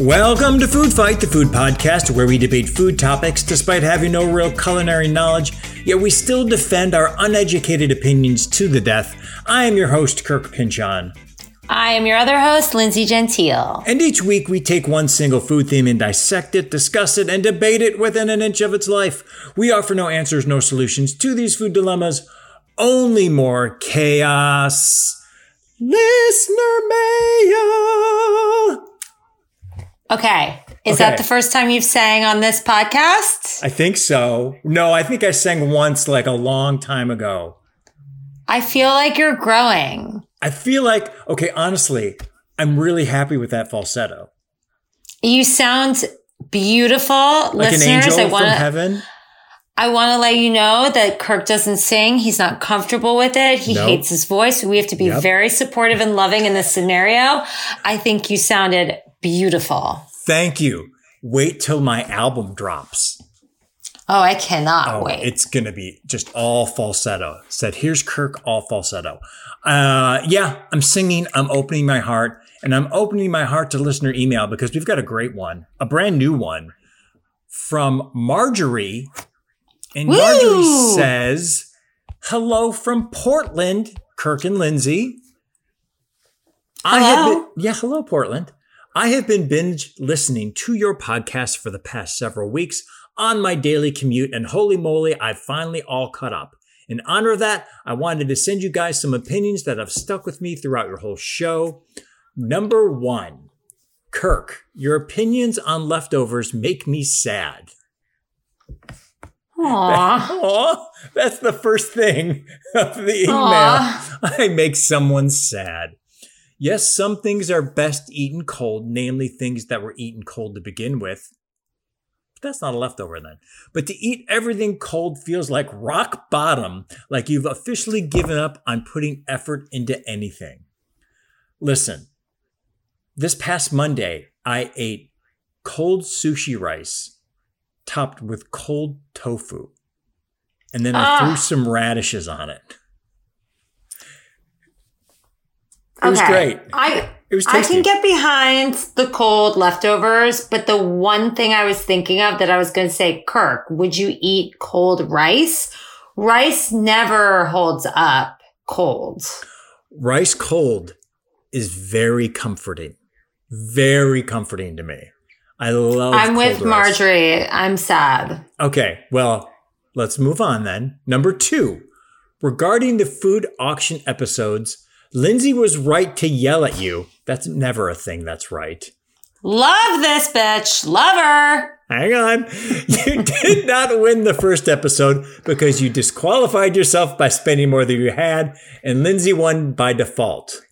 Welcome to Food Fight, the food podcast where we debate food topics despite having no real culinary knowledge, yet we still defend our uneducated opinions to the death. I am your host, Kirk Pinchon. I am your other host, Lindsay Gentile. And each week we take one single food theme and dissect it, discuss it, and debate it within an inch of its life. We offer no answers, no solutions to these food dilemmas, only more chaos. Listener mail. Okay. Is Okay. that the first time you've sang on this podcast? I think so. No, I think I sang once like a long time ago. I feel like you're growing. I feel like, okay, honestly, I'm really happy with that falsetto. You sound beautiful. Like Listeners, an angel I want to heaven. I want to let you know that Kirk doesn't sing. He's not comfortable with it. He Nope. hates his voice. We have to be Yep. very supportive and loving in this scenario. I think you sounded beautiful. Thank you. Wait till my album drops. Oh, I cannot Oh, wait. it's going to be just all falsetto. Said, here's Kirk, all falsetto. Uh, yeah, I'm singing. I'm opening my heart and I'm opening my heart to listener email because we've got a great one, a brand new one from Marjorie. And Marjorie says, hello from Portland, Kirk and Lindsay. I have Hello. been, yeah, hello, Portland. I have been binge listening to your podcast for the past several weeks on my daily commute, and holy moly, I've finally all caught up. In honor of that, I wanted to send you guys some opinions that have stuck with me throughout your whole show. Number one, Kirk, your opinions on leftovers make me sad. Aw. Aw, that's the first thing of the email. Aw. I make someone sad. Yes, some things are best eaten cold, namely things that were eaten cold to begin with. That's not a leftover then. But to eat everything cold feels like rock bottom, like you've officially given up on putting effort into anything. Listen, this past Monday, I ate cold sushi rice topped with cold tofu. And then I Ah. threw some radishes on it. It was great. I It was I can get behind the cold leftovers, but the one thing I was thinking of that I was going to say, Kirk, would you eat cold rice? Rice never holds up cold. rice cold is very comforting. Very comforting to me. I love I'm with rice. Marjorie. I'm sad. Okay, well, let's move on then. Number two, regarding the food auction episodes, Lindsay was right to yell at you. That's never a thing that's right. Love this bitch. Love her. Hang on. You did not win the first episode because you disqualified yourself by spending more than you had, and Lindsay won by default.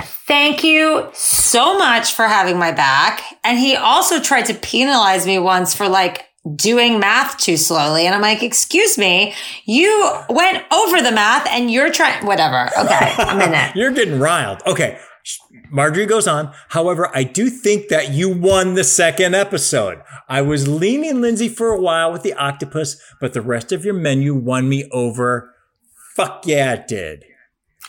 Thank you so much for having my back. And he also tried to penalize me once for like doing math too slowly. And I'm like, excuse me, you went over the math and you're trying, whatever. Okay, I'm in it. You're getting riled. Okay. Marjorie goes on. However, I do think that you won the second episode. I was leaning Lindsay for a while with the octopus, but the rest of your menu won me over. Fuck yeah, it did.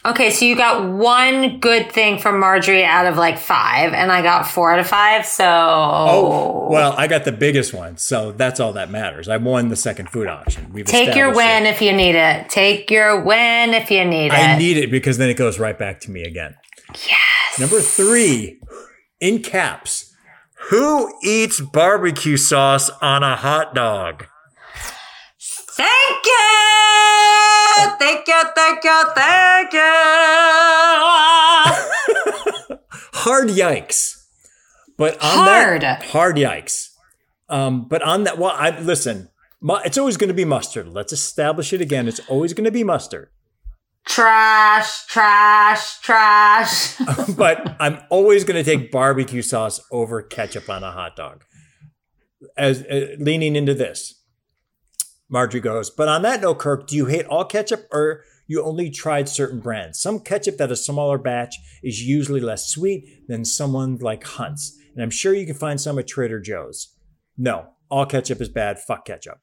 Okay, so you got one good thing from Marjorie out of like five, and I got four out of five. So, Oh, well, I got the biggest one, so that's all that matters. I won the second food auction. We've take your win it. if you need it. Take your win if you need it. I need it because then it goes right back to me again. yes. Number three, in caps, who eats barbecue sauce on a hot dog? Thank you. Thank you. Thank you. Thank you. hard yikes. But on Hard. that hard yikes. Um, but on that, well, I listen. It's always going to be mustard. Let's establish it again. It's always going to be mustard. Trash, trash, trash. but I'm always going to take barbecue sauce over ketchup on a hot dog. As uh, leaning into this, Marjorie goes. But on that note, Kirk, do you hate all ketchup, or you only tried certain brands? Some ketchup that a smaller batch is usually less sweet than someone like Hunt's, and I'm sure you can find some at Trader Joe's. No, all ketchup is bad. Fuck ketchup.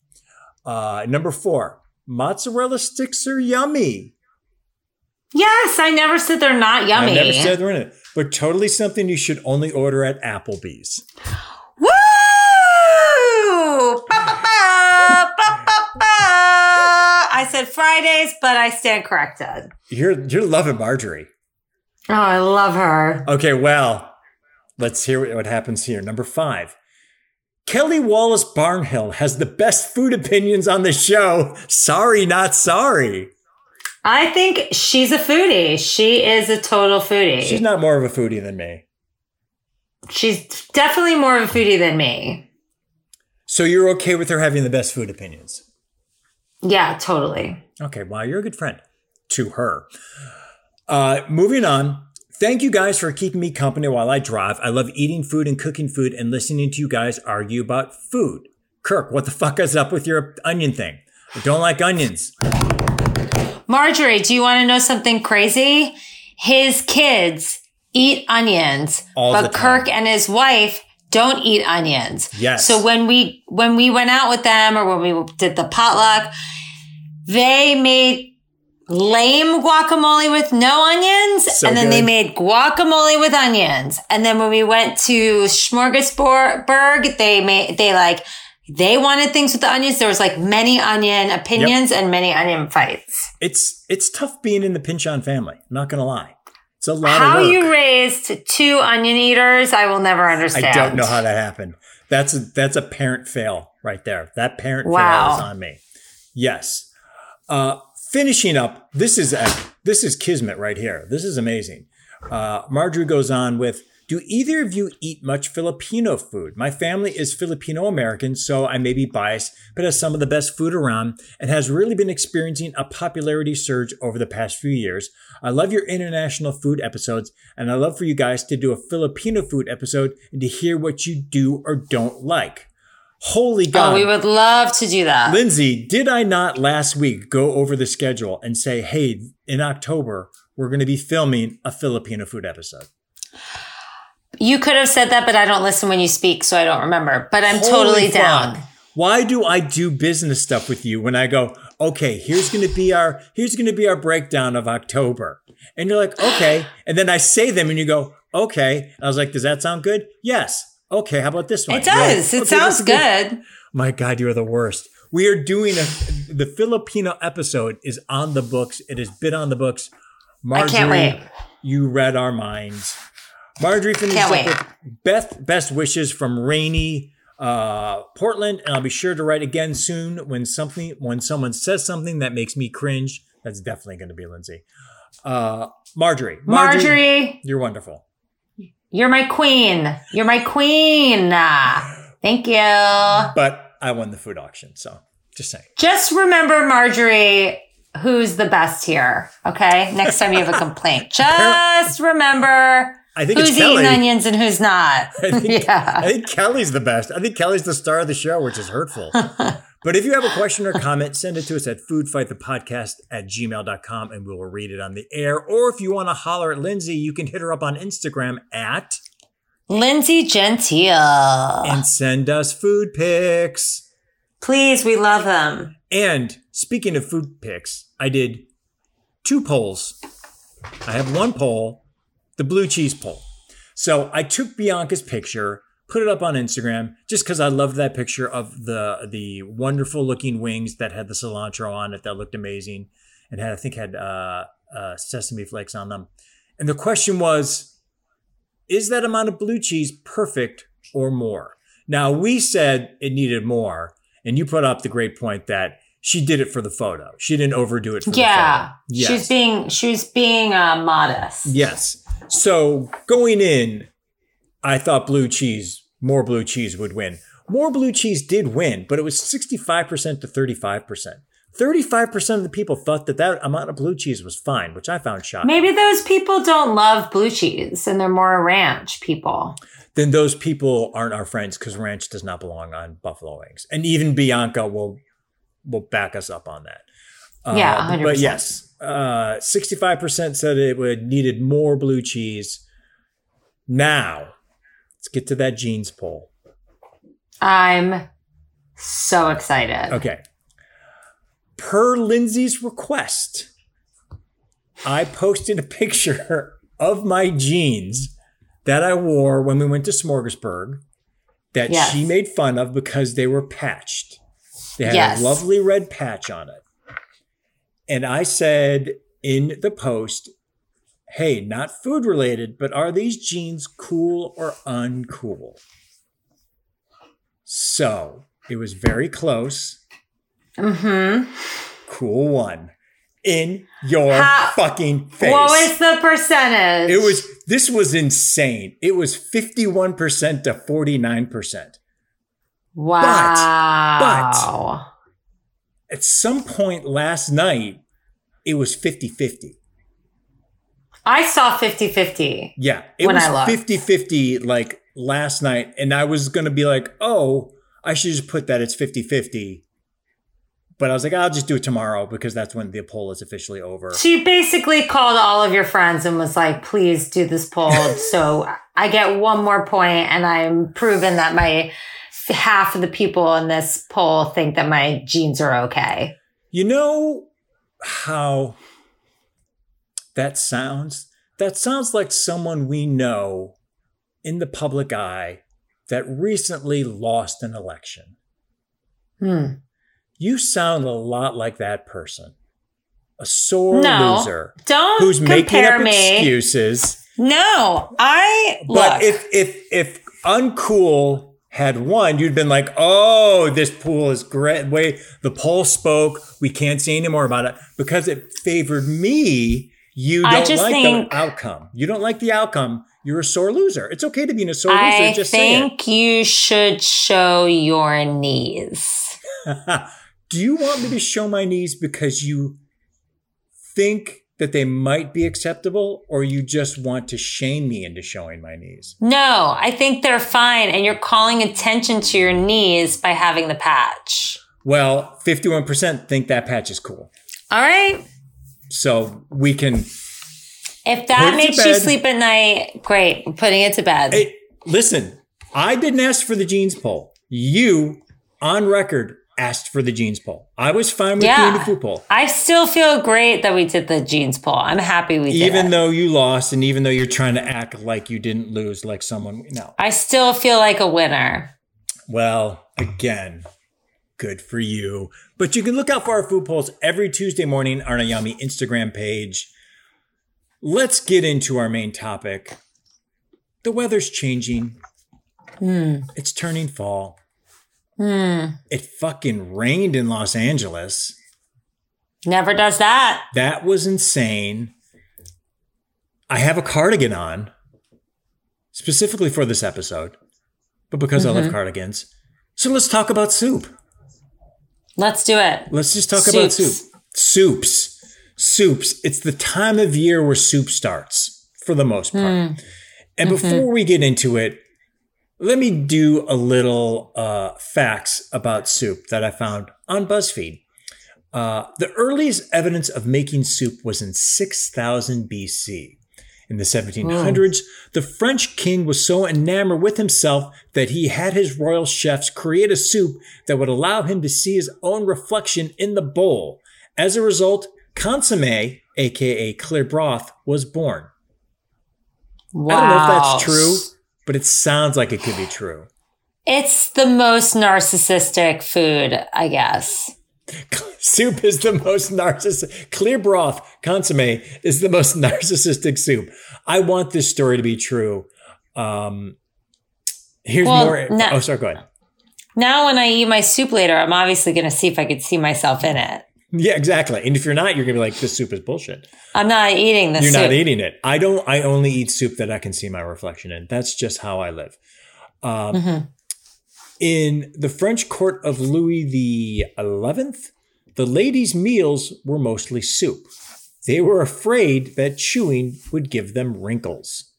Uh, number four, mozzarella sticks are yummy. Yes, I never said they're not yummy. I never said they're in it, but totally something you should only order at Applebee's. I said Fridays, but I stand corrected. You're you're loving Marjorie. Oh, I love her. Okay, well, let's hear what happens here. Number five. Kelly Wallace Barnhill has the best food opinions on the show. Sorry, not sorry. I think she's a foodie. She is a total foodie. She's not more of a foodie than me. She's definitely more of a foodie than me. So you're okay with her having the best food opinions? Yeah, totally. Okay, well, you're a good friend to her. Uh, moving on. Thank you guys for keeping me company while I drive. I love eating food and cooking food and listening to you guys argue about food. Kirk, what the fuck is up with your onion thing? I don't like onions. Marjorie, do you want to know something crazy? His kids eat onions, All but. Kirk and his wife don't eat onions. Yes. So when we when we went out with them or when we did the potluck, they made lame guacamole with no onions So and then they made guacamole with onions. And then when we went to Smorgasburg, they made they like they wanted things with the onions. There was like many onion opinions and many onion fights. It's it's tough being in the Pinchon family. Not gonna lie. It's a lot How you raised two onion eaters, I will never understand. I don't know how that happened. That's a, that's a parent fail right there. That parent Wow. fail is on me. Yes. Uh, finishing up, this is a, this is kismet right here. This is amazing. Uh, Marjorie goes on with, "Do either of you eat much Filipino food? My family is Filipino American, so I may be biased, but has some of the best food around and has really been experiencing a popularity surge over the past few years. I love your international food episodes, and I love for you guys to do a Filipino food episode and to hear what you do or don't like." Holy oh, God! Oh, we would love to do that. Lindsay, did I not last week go over the schedule and say, hey, in October, we're going to be filming a Filipino food episode? You could have said that, but I don't listen when you speak, so I don't remember. But I'm Holy totally fuck. down. Why do I do business stuff with you when I go, okay, here's going to be our, here's going to be our breakdown of October. And you're like, okay. And then I say them and you go, okay. I was like, does that sound good? Yes. Okay. How about this one? It You're like, does. It "Okay, sounds is good. My God, you're the worst. We are doing a the Filipino episode is on the books. It has been on the books. Marjorie, can't wait. You read our minds. Marjorie finishes Can't up wait. with best best wishes from rainy uh, Portland, and I'll be sure to write again soon when something when someone says something that makes me cringe. That's definitely going to be Lindsay. Uh, Marjorie, Marjorie, you're wonderful. you're my queen. You're my queen. Thank you. But I won the food auction, so just saying. Just remember, Marjorie, who's the best here. Okay. Next time you have a complaint, just remember I think who's eating onions and who's not. I think, yeah. I think Kelly's the best. I think Kelly's the star of the show, which is hurtful. but if you have a question or comment, send it to us at foodfightthepodcast at gmail.com and we will read it on the air. Or if you want to holler at Lindsay, you can hit her up on Instagram at Lindsay Gentile. and send us food pics. Please, we love them. And speaking of food pics, I did two polls. I have one poll, the blue cheese poll. So I took Bianca's picture, put it up on Instagram, just because I loved that picture of the the wonderful looking wings that had the cilantro on it that looked amazing, and had I think had uh, uh, sesame flakes on them. And the question was, is that amount of blue cheese perfect or more? Now we said it needed more, and you put up the great point that she did it for the photo. She didn't overdo it for Yeah. the photo. She's being she's being uh, modest. Yes. So going in, I thought blue cheese, more blue cheese would win. More blue cheese did win, but it was 65% to 35%. 35% of the people thought that that amount of blue cheese was fine, which I found shocking. Maybe those people don't love blue cheese and they're more ranch people. Then those people aren't our friends because ranch does not belong on buffalo wings. And even Bianca will will back us up on that. Uh, Yeah, 100%. But yes, uh, 65% said it would needed more blue cheese. Now, let's get to that jeans poll. I'm so excited. Okay. per Lindsay's request, I posted a picture of my jeans that I wore when we went to Smorgasburg that Yes. she made fun of because they were patched. They had Yes. a lovely red patch on it. And I said in the post, hey, not food related, but are these jeans cool or uncool? So it was very close. Mm-hmm. Cool one. In your How- fucking face. What was the percentage? it was this was insane. It was 51% to 49%. Wow! But, Wow. At some point last night, it was 50-50. I saw 50 50. Yeah, it When was I 50 50 like last night. And I was going to be like, oh, I should just put that it's 50 50. But I was like, I'll just do it tomorrow because that's when the poll is officially over. She basically called all of your friends and was like, please do this poll. so I get one more point and I'm proven that my half of the people in this poll think that my jeans are okay. You know how that sounds? That sounds like someone we know in the public eye that recently lost an election. Hmm. You sound a lot like that person. A sore No. loser Don't who's making up me. excuses. No, I But look. if if if uncool had won, you'd been like, "Oh, this pool is great." Wait, the poll spoke. We can't say any more about it because it favored me. You don't like the outcome. You don't like the outcome. You're a sore loser. It's okay to be a sore I loser. Just say I think you should show your knees. Do you want me to show my knees because you think that they might be acceptable, or you just want to shame me into showing my knees? No, I think they're fine. And you're calling attention to your knees by having the patch. Well, fifty-one percent think that patch is cool. All right. So we can If that makes you bed. sleep at night, great. I'm putting it to bed. Hey, listen, I didn't ask for the jeans poll. You, on record, asked for the jeans poll. I was fine with Yeah. doing the food poll. I still feel great that we did the jeans poll. I'm happy we did Even though you lost and even though you're trying to act like you didn't lose, like someone, no. I still feel like a winner. Well, again, good for you. But you can look out for our food polls every Tuesday morning on our Yummy Instagram page. Let's get into our main topic. The weather's changing. Hmm. It's turning fall. Hmm. It fucking rained in Los Angeles. Never does that. That was insane. I have a cardigan on specifically for this episode, but because I love mm-hmm. cardigans. So let's talk about soup. Let's do it. Let's just talk about soup. Soups. Soups. It's the time of year where soup starts for the most part. Hmm. And mm-hmm. before we get into it, let me do a little uh, facts about soup that I found on BuzzFeed. Uh, the earliest evidence of making soup was in 6000 BC. In the 1700s, the French king was so enamored with himself that he had his royal chefs create a soup that would allow him to see his own reflection in the bowl. As a result, consomme, aka clear broth, was born. Wow. I don't know if that's true, but it sounds like it could be true. It's the most narcissistic food, I guess. soup is the most narcissistic. Clear broth, consomme, is the most narcissistic soup. I want this story to be true. Um, here's Well, more. no- oh, sorry, go ahead. Now, when I eat my soup later, I'm obviously going to see if I could see myself in it. Yeah, exactly. And if you're not, you're gonna be like, this soup is bullshit. I'm not eating this You're soup. not eating it. I don't. I only eat soup that I can see my reflection in. That's just how I live. Um, Mhm. In the French court of Louis the Eleventh, the ladies' meals were mostly soup. They were afraid that chewing would give them wrinkles.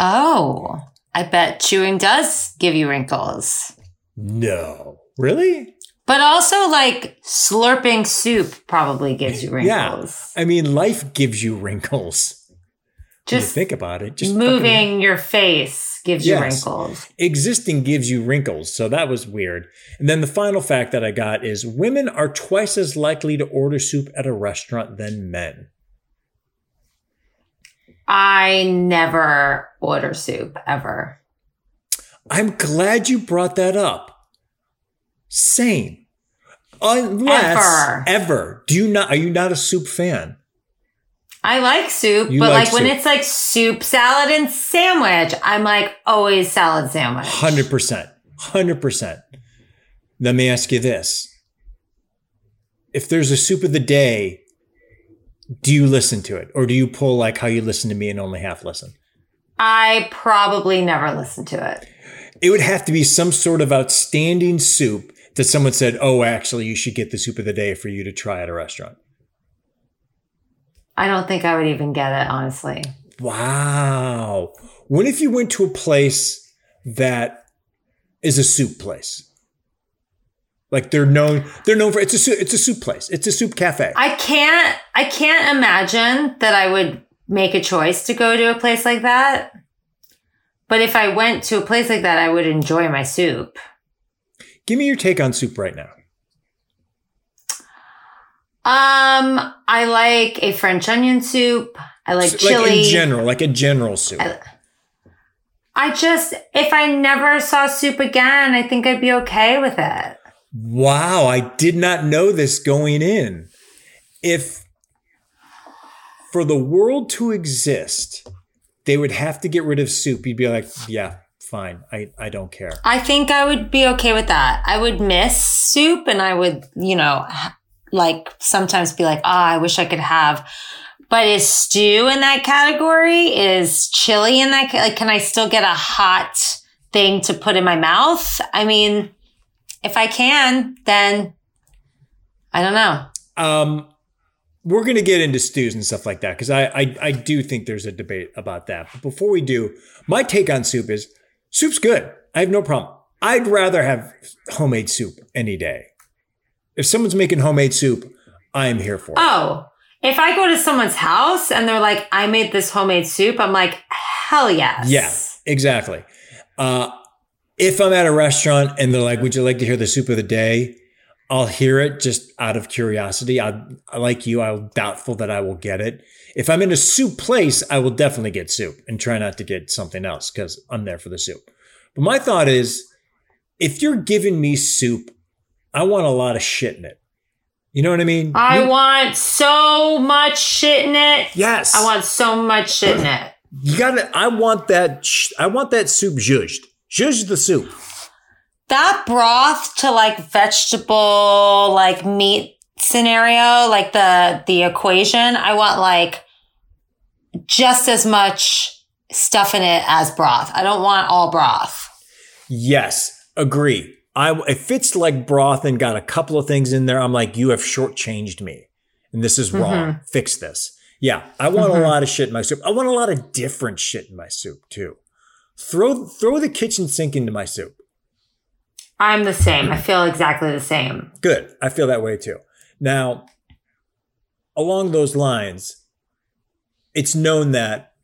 Oh, I bet chewing does give you wrinkles. No, really? But also, like, slurping soup probably gives you Yeah. wrinkles. I mean, life gives you wrinkles. Just think about it. Just moving your face gives you wrinkles. Existing gives you wrinkles, so that was weird. And then the final fact that I got is women are twice as likely to order soup at a restaurant than men. I never order soup ever. I'm glad you brought that up. Same. Unless Ever. ever. Do you not are you not a soup fan? I like soup, You but like like, when it's like soup, salad, and sandwich, I'm like always salad sandwich. Hundred percent. Hundred percent. Let me ask you this. If there's a soup of the day, do you listen to it? Or do you pull like how you listen to me and only half listen? I probably never listen to it. It would have to be some sort of outstanding soup that someone said, Oh, actually, you should get the soup of the day for you to try at a restaurant. I don't think I would even get it, honestly. Wow. What if you went to a place that is a soup place? Like they're known, they're known for it's a soup, it's a soup place. It's a soup cafe. I can't I can't imagine that I would make a choice to go to a place like that. But if I went to a place like that, I would enjoy my soup. Give me your take on soup right now. Um, I like a French onion soup. I like So, chili. Like in general, like a general soup. I- I just if I never saw soup again, I think I'd be okay with it. Wow, I did not know this going in. If for the world to exist, they would have to get rid of soup, you'd be like, yeah, fine. I, I don't care. I think I would be okay with that. I would miss soup and I would, you know, like sometimes be like, ah, I wish I could have. But is stew in that category? Is chili in that? Like, can I still get a hot thing to put in my mouth? I mean, if I can, then I don't know. Um, we're gonna get into stews and stuff like that because I, I I do think there's a debate about that. But before we do, my take on soup is soup's good. I have no problem. I'd rather have homemade soup any day. If someone's making homemade soup, I am here for it. Oh, if I go to someone's house and they're like, I made this homemade soup, I'm like, hell yes. Yeah, exactly. Uh, if I'm at a restaurant and they're like, "Would you like to hear the soup of the day?" I'll hear it just out of curiosity. I, I like you. I'm doubtful that I will get it. If I'm in a soup place, I will definitely get soup and try not to get something else because I'm there for the soup. But my thought is, if you're giving me soup, I want a lot of shit in it. You know what I mean? I You- want so much shit in it. yes. I want so much shit in it. you gotta. I want that. I want that soup zhuzhed. Zhuzh the soup. That broth to like vegetable, like meat scenario, like the, the equation, I want like just as much stuff in it as broth. I don't want all broth. Yes, agree. I if it's like broth and got a couple of things in there, I'm like, you have shortchanged me, and this is mm-hmm. wrong. Fix this. Yeah, I want a mm-hmm. lot of shit in my soup. I want a lot of different shit in my soup too. Throw throw the kitchen sink into my soup. I'm the same. I feel exactly the same. Good. I feel that way too. Now, along those lines, it's known that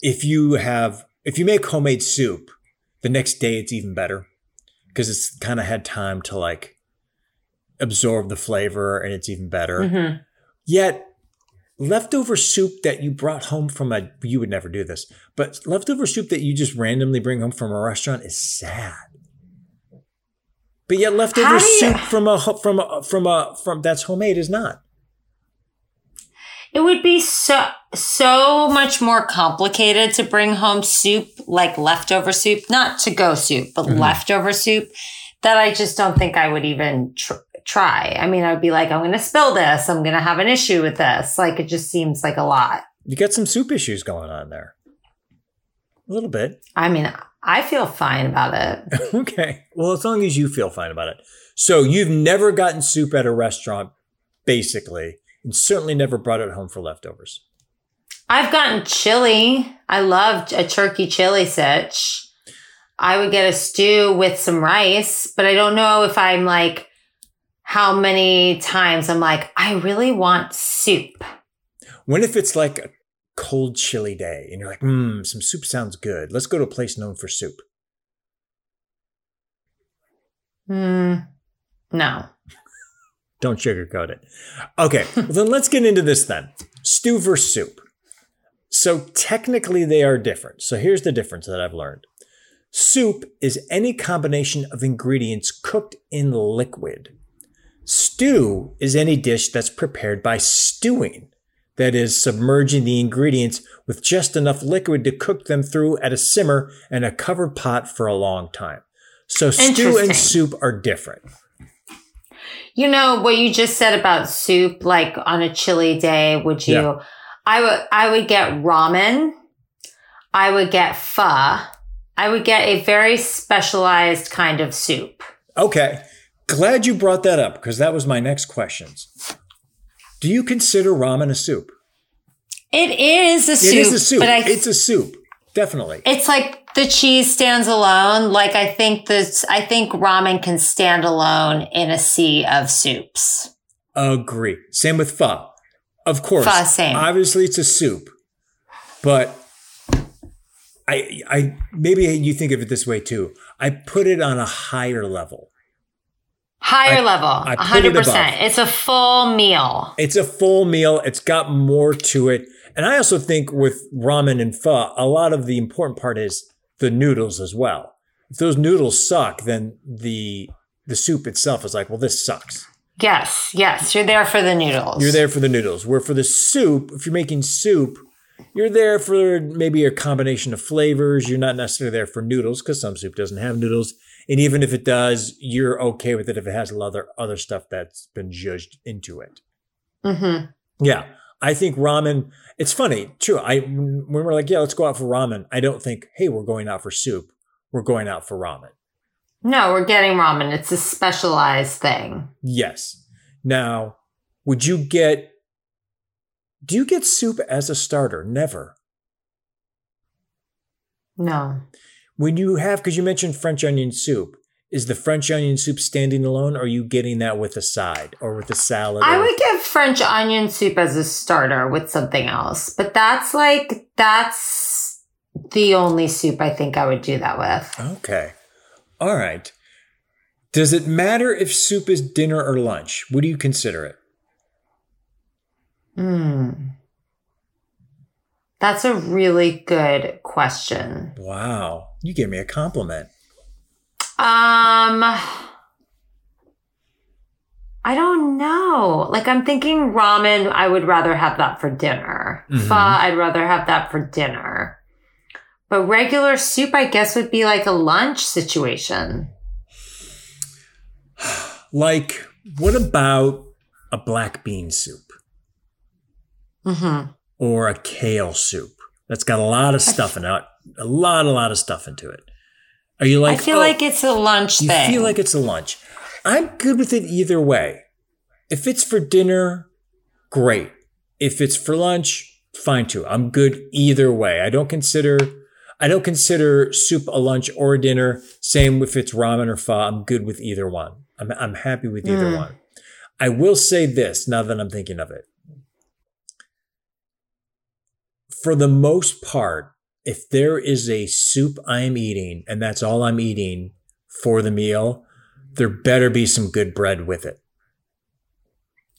if you have if you make homemade soup, the next day it's even better because it's kind of had time to like absorb the flavor and it's even better. Mhm. Yet leftover soup that you brought home from a you would never do this, but leftover soup that you just randomly bring home from a restaurant is sad. But yet leftover How do you- soup from a from a from a from that's homemade is not. It would be so so much more complicated to bring home soup, like leftover soup, not to go soup, but Mhm. leftover soup, that I just don't think I would even tr- try. I mean, I'd be like, I'm going to spill this. I'm going to have an issue with this. Like, it just seems like a lot. You got some soup issues going on there. A little bit. I mean, I feel fine about it. okay. Well, as long as you feel fine about it. So you've never gotten soup at a restaurant, basically, and certainly never brought it home for leftovers. I've gotten chili. I loved a turkey chili sitch. I would get a stew with some rice, but I don't know if I'm like, how many times I'm like, I really want soup. When if it's like a cold, chilly day and you're like, mmm, some soup sounds good. Let's go to a place known for soup. Mm, no. Don't sugarcoat it. Okay, well then let's get into this then. Stew versus soup. So technically they are different. So here's the difference that I've learned. Soup is any combination of ingredients cooked in liquid. Stew is any dish that's prepared by stewing. That is, submerging the ingredients with just enough liquid to cook them through at a simmer in a covered pot for a long time. So stew and soup are different. You know what you just said about soup, like on a chilly day, would you? Yeah. I would, I would get ramen. I would get pho. I would get a very specialized kind of soup. Okay. Glad you brought that up because that was my next questions. Do you consider ramen a soup? It is a soup. It is a soup. But I, it's a soup. Definitely. It's like the cheese stands alone. Like I think this, I think ramen can stand alone in a sea of soups. Agree. Same with pho. Of course. Pho, same. Obviously, it's a soup, but I, I maybe you think of it this way too. I put it on a higher level. Higher I, level, I 100%. It it's a full meal. It's a full meal. It's got more to it. And I also think with ramen and pho, a lot of the important part is the noodles as well. If those noodles suck, then the the soup itself is like, well, this sucks. Yes, yes. You're there for the noodles. You're there for the noodles. Where for the soup, if you're making soup, you're there for maybe a combination of flavors. You're not necessarily there for noodles because some soup doesn't have noodles. And even if it does, you're okay with it if it has of other stuff that's been judged into it. Mm-hmm. Yeah. I think ramen, it's funny, true. I when we're like, yeah, let's go out for ramen, I don't think, hey, we're going out for soup. We're going out for ramen. No, we're getting ramen. It's a specialized thing. Yes. Now, would you get do you get soup as a starter? Never. No. When you have, because you mentioned French onion soup, is the French onion soup standing alone? Or are you getting that with a side or with a salad? I would get French onion soup as a starter with something else, but that's like, that's the only soup I think I would do that with. Okay. All right. Does it matter if soup is dinner or lunch? What do you consider it? Hmm. That's a really good question. Wow. You gave me a compliment. Um I don't know. Like I'm thinking ramen, I would rather have that for dinner. Mm-hmm. Pho, I'd rather have that for dinner. But regular soup, I guess, would be like a lunch situation. Like, what about a black bean soup? Mm-hmm. Or a kale soup that's got a lot of stuff in it, a lot, a lot of stuff into it. Are you like? I feel oh, like it's a lunch you thing. feel like it's a lunch. I'm good with it either way. If it's for dinner, great. If it's for lunch, fine too. I'm good either way. I don't consider I don't consider soup a lunch or a dinner. Same if it's ramen or pho. I'm good with either one. I'm, I'm happy with either mm. one. I will say this now that I'm thinking of it. For the most part, if there is a soup I'm eating and that's all I'm eating for the meal, there better be some good bread with it.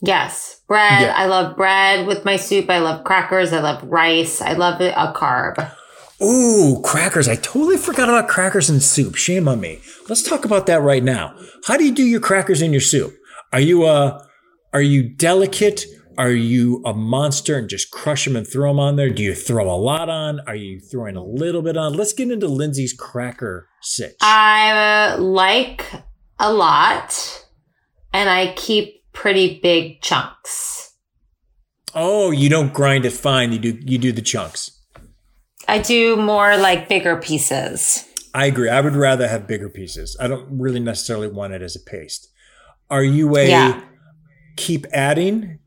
Yes, bread. Yeah. I love bread with my soup. I love crackers. I love rice. I love a carb. Ooh, crackers. I totally forgot about crackers and soup. Shame on me. Let's talk about that right now. How do you do your crackers in your soup? Are you uh are you delicate? Are you a monster and just crush them and throw them on there? Do you throw a lot on? Are you throwing a little bit on? Let's get into Lindsay's cracker six. I uh, like a lot and I keep pretty big chunks. Oh, you don't grind it fine. You do you do the chunks. I do more like bigger pieces. I agree. I would rather have bigger pieces. I don't really necessarily want it as a paste. Are you a yeah. keep adding?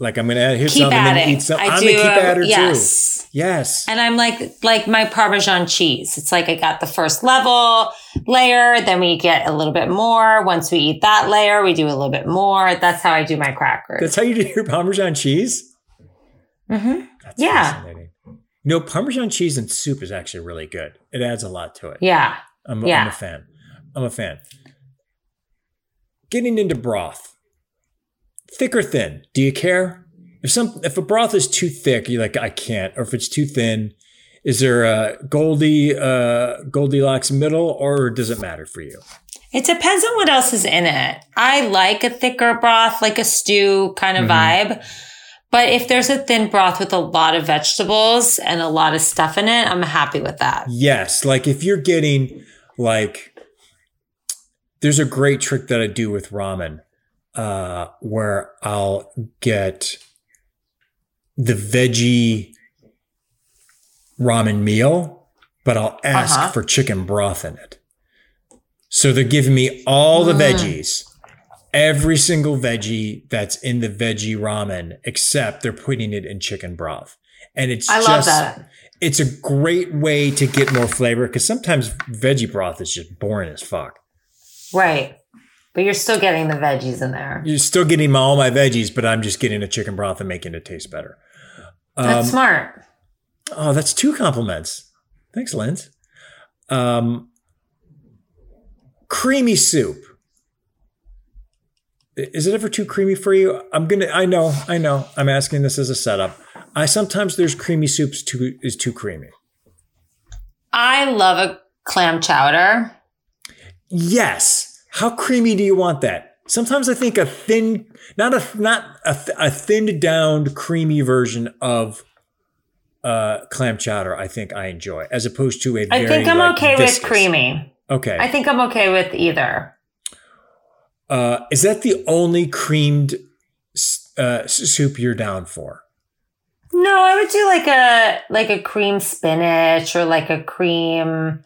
Like I'm gonna add here's keep something adding. eat some. I am do, a keep adder yes. too. Yes. And I'm like like my Parmesan cheese. It's like I got the first level layer, then we get a little bit more. Once we eat that layer, we do a little bit more. That's how I do my crackers. That's how you do your Parmesan cheese? Mm-hmm. That's Yeah. fascinating. You know, Parmesan cheese and soup is actually really good. It adds a lot to it. Yeah. I'm, I'm a fan. I'm a fan. Getting into broth, thick or thin? Do you care? If some if a broth is too thick, you're like I can't. Or if it's too thin, is there a Goldie uh, Goldilocks middle, or does it matter for you? It depends on what else is in it. I like a thicker broth, like a stew kind of vibe. But if there's a thin broth with a lot of vegetables and a lot of stuff in it, I'm happy with that. Yes, like if you're getting like there's a great trick that I do with ramen uh where I'll get the veggie ramen meal, but I'll ask Uh-huh. for chicken broth in it. So they're giving me all the veggies, every single veggie that's in the veggie ramen, except they're putting it in chicken broth. And it's I just love that. it's a great way to get more flavor because sometimes veggie broth is just boring as fuck. Right. But you're still getting the veggies in there. You're still getting my, all my veggies, but I'm just getting a chicken broth and making it taste better. That's Um, smart. Oh, that's two compliments. Thanks, Linz. Um, creamy soup. Is it ever too creamy for you? I'm gonna. I know. I know. I'm asking this as a setup. I sometimes there's creamy soups too is too creamy. I love a clam chowder. Yes. How creamy do you want that? Sometimes I think a thin, not a not a, a thinned down creamy version of uh, clam chowder. I think I enjoy as opposed to a. I very, think I'm like, okay viscous. with creamy. Okay. I think I'm okay with either. uh, is that the only creamed uh, soup you're down for? No, I would do like a like a cream spinach or like a cream.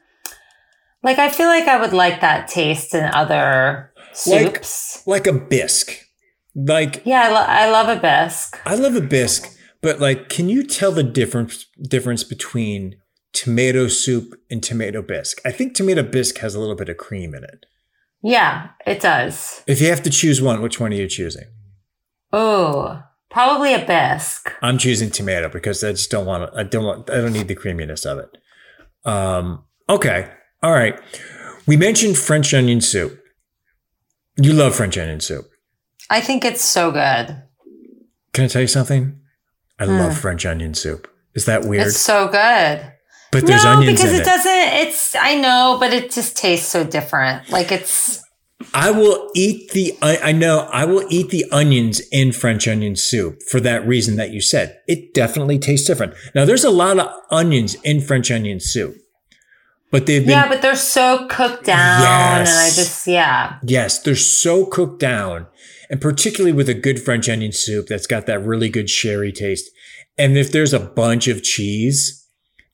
Like I feel like I would like that taste in other Like- soups. Like a bisque. Like yeah, I, lo- I love a bisque. I love a bisque, but like, can you tell the difference difference between tomato soup and tomato bisque? I think tomato bisque has a little bit of cream in it. Yeah, it does. If you have to choose one, which one are you choosing? Oh, probably a bisque. I'm choosing tomato because I just don't want I don't want I don't need the creaminess of it. Um, okay. All right. We mentioned French onion soup. You love French onion soup. I think it's so good. Can I tell you something? I hmm. love French onion soup. Is that weird? It's so good. but there's no, onions because in it, Because it. doesn't. It's I know, but it just tastes so different. Like it's I will eat the I, I know I will eat the onions in French onion soup for that reason that you said. It definitely tastes different. Now there's a lot of onions in French onion soup. But they've been yeah, but they're so cooked down, Yes. and I just yeah. Yes, they're so cooked down, and particularly with a good French onion soup that's got that really good sherry taste. And if there's a bunch of cheese,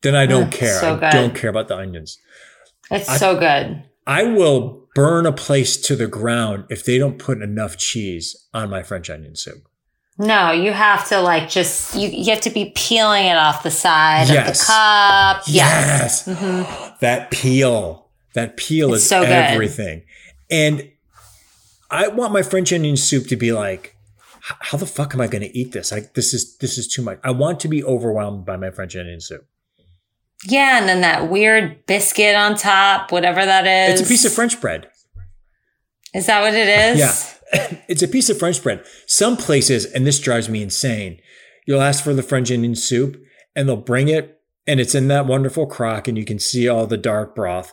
then I don't Mm, care. so I don't care about the onions. It's so good. I will burn a place to the ground if they don't put enough cheese on my French onion soup. No, you have to like just you. You have to be peeling it off the side Yes. of the cup. Yes. Yes. Mm-hmm. That peel. That peel It's is so good. everything. And I want my French onion soup to be like, how the fuck am I going to eat this? Like this is this is too much. I want to be overwhelmed by my French onion soup. Yeah, and then that weird biscuit on top, whatever that is. It's a piece of French bread. Is that what it is? Yeah. it's a piece of French bread. Some places, and this drives me insane, you'll ask for the French onion soup and they'll bring it and it's in that wonderful crock and you can see all the dark broth.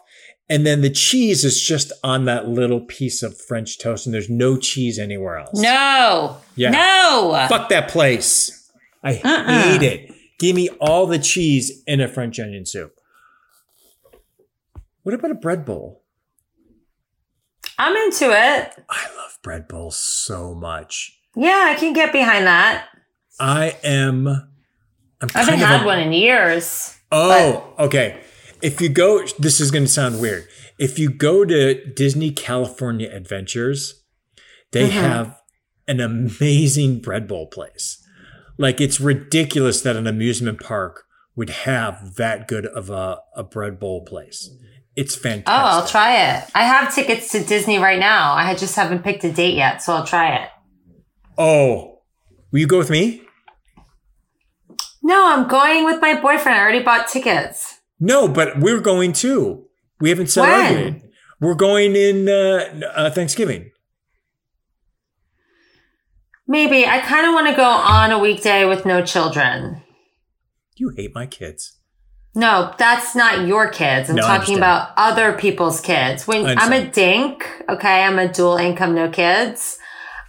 And then the cheese is just on that little piece of French toast and there's no cheese anywhere else. No. Yeah. No. Fuck that place. I uh-uh. hate it. Give me all the cheese in a French onion soup. What about a bread bowl? I'm into it. I love bread bowls so much. Yeah, I can get behind that. I am. I'm I haven't had a- one in years. Oh, okay. If you go, this is going to sound weird. If you go to Disney California Adventures, they Mm-hmm. have an amazing bread bowl place. Like it's ridiculous that an amusement park would have that good of a, a bread bowl place. It's fantastic. Oh, I'll try it. I have tickets to Disney right now. I just haven't picked a date yet, so I'll try it. Oh, will you go with me? No, I'm going with my boyfriend. I already bought tickets. No, but we're going too. We haven't celebrated. We're going in uh, uh, Thanksgiving. Maybe. I kind of want to go on a weekday with no children. You hate my kids. No, that's not your kids. I'm No, talking about other people's kids. When I'm a dink, okay, I'm a dual income, no kids.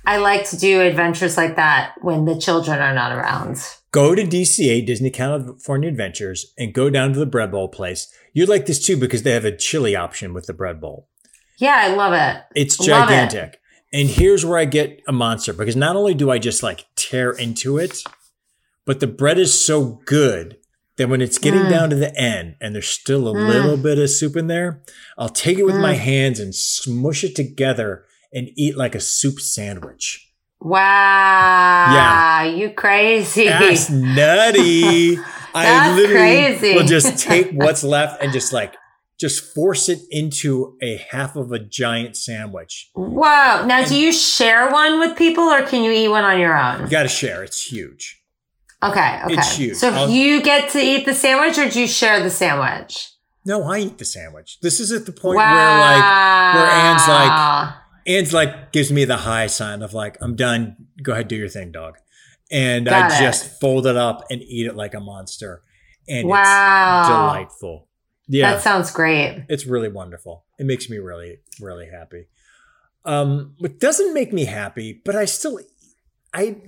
I like to do adventures like that when the children are not around. Go to DCA, Disney California Adventures, and go down to the bread bowl place. You'd like this too because they have a chili option with the bread bowl. Yeah, I love it. It's Love it. gigantic. And here's where I get a monster because not only do I just like tear into it, but the bread is so good that when it's getting Mm. down to the end and there's still a little bit of soup in there, I'll take it with my Mm. hands and smush it together and eat like a soup sandwich. Wow. Yeah. You crazy. That's nutty. I That's literally crazy. will just take what's left and just like just force it into a half of a giant sandwich. Wow. Now, do you share one with people or can you eat one on your own? You got to share. It's huge. Okay. Okay. It's huge. So I'll- you get to eat the sandwich or do you share the sandwich? No, I eat the sandwich. This is at the point wow. where like where Anne's like Anne's like gives me the high sign of like I'm done. Go ahead, do your thing, dog. And Got I it. just fold it up and eat it like a monster. And Wow. it's delightful. Yeah. That sounds great. It's really wonderful. It makes me really, really happy. Um, what doesn't make me happy, but I still, I,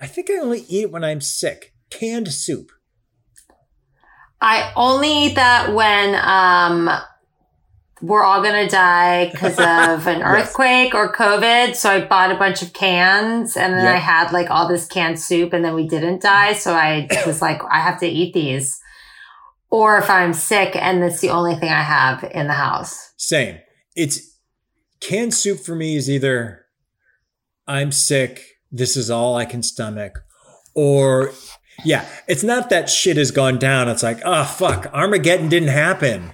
I think I only eat it when I'm sick. Canned soup. I only eat that when um we're all gonna die because of an Yes. earthquake or COVID. So I bought a bunch of cans and then Yep. I had like all this canned soup and then we didn't die. So I was like, I have to eat these. Or if I'm sick and it's the only thing I have in the house. Same. It's canned soup for me is either I'm sick, this is all I can stomach, or yeah, it's not that shit has gone down. It's like, oh fuck, Armageddon didn't happen.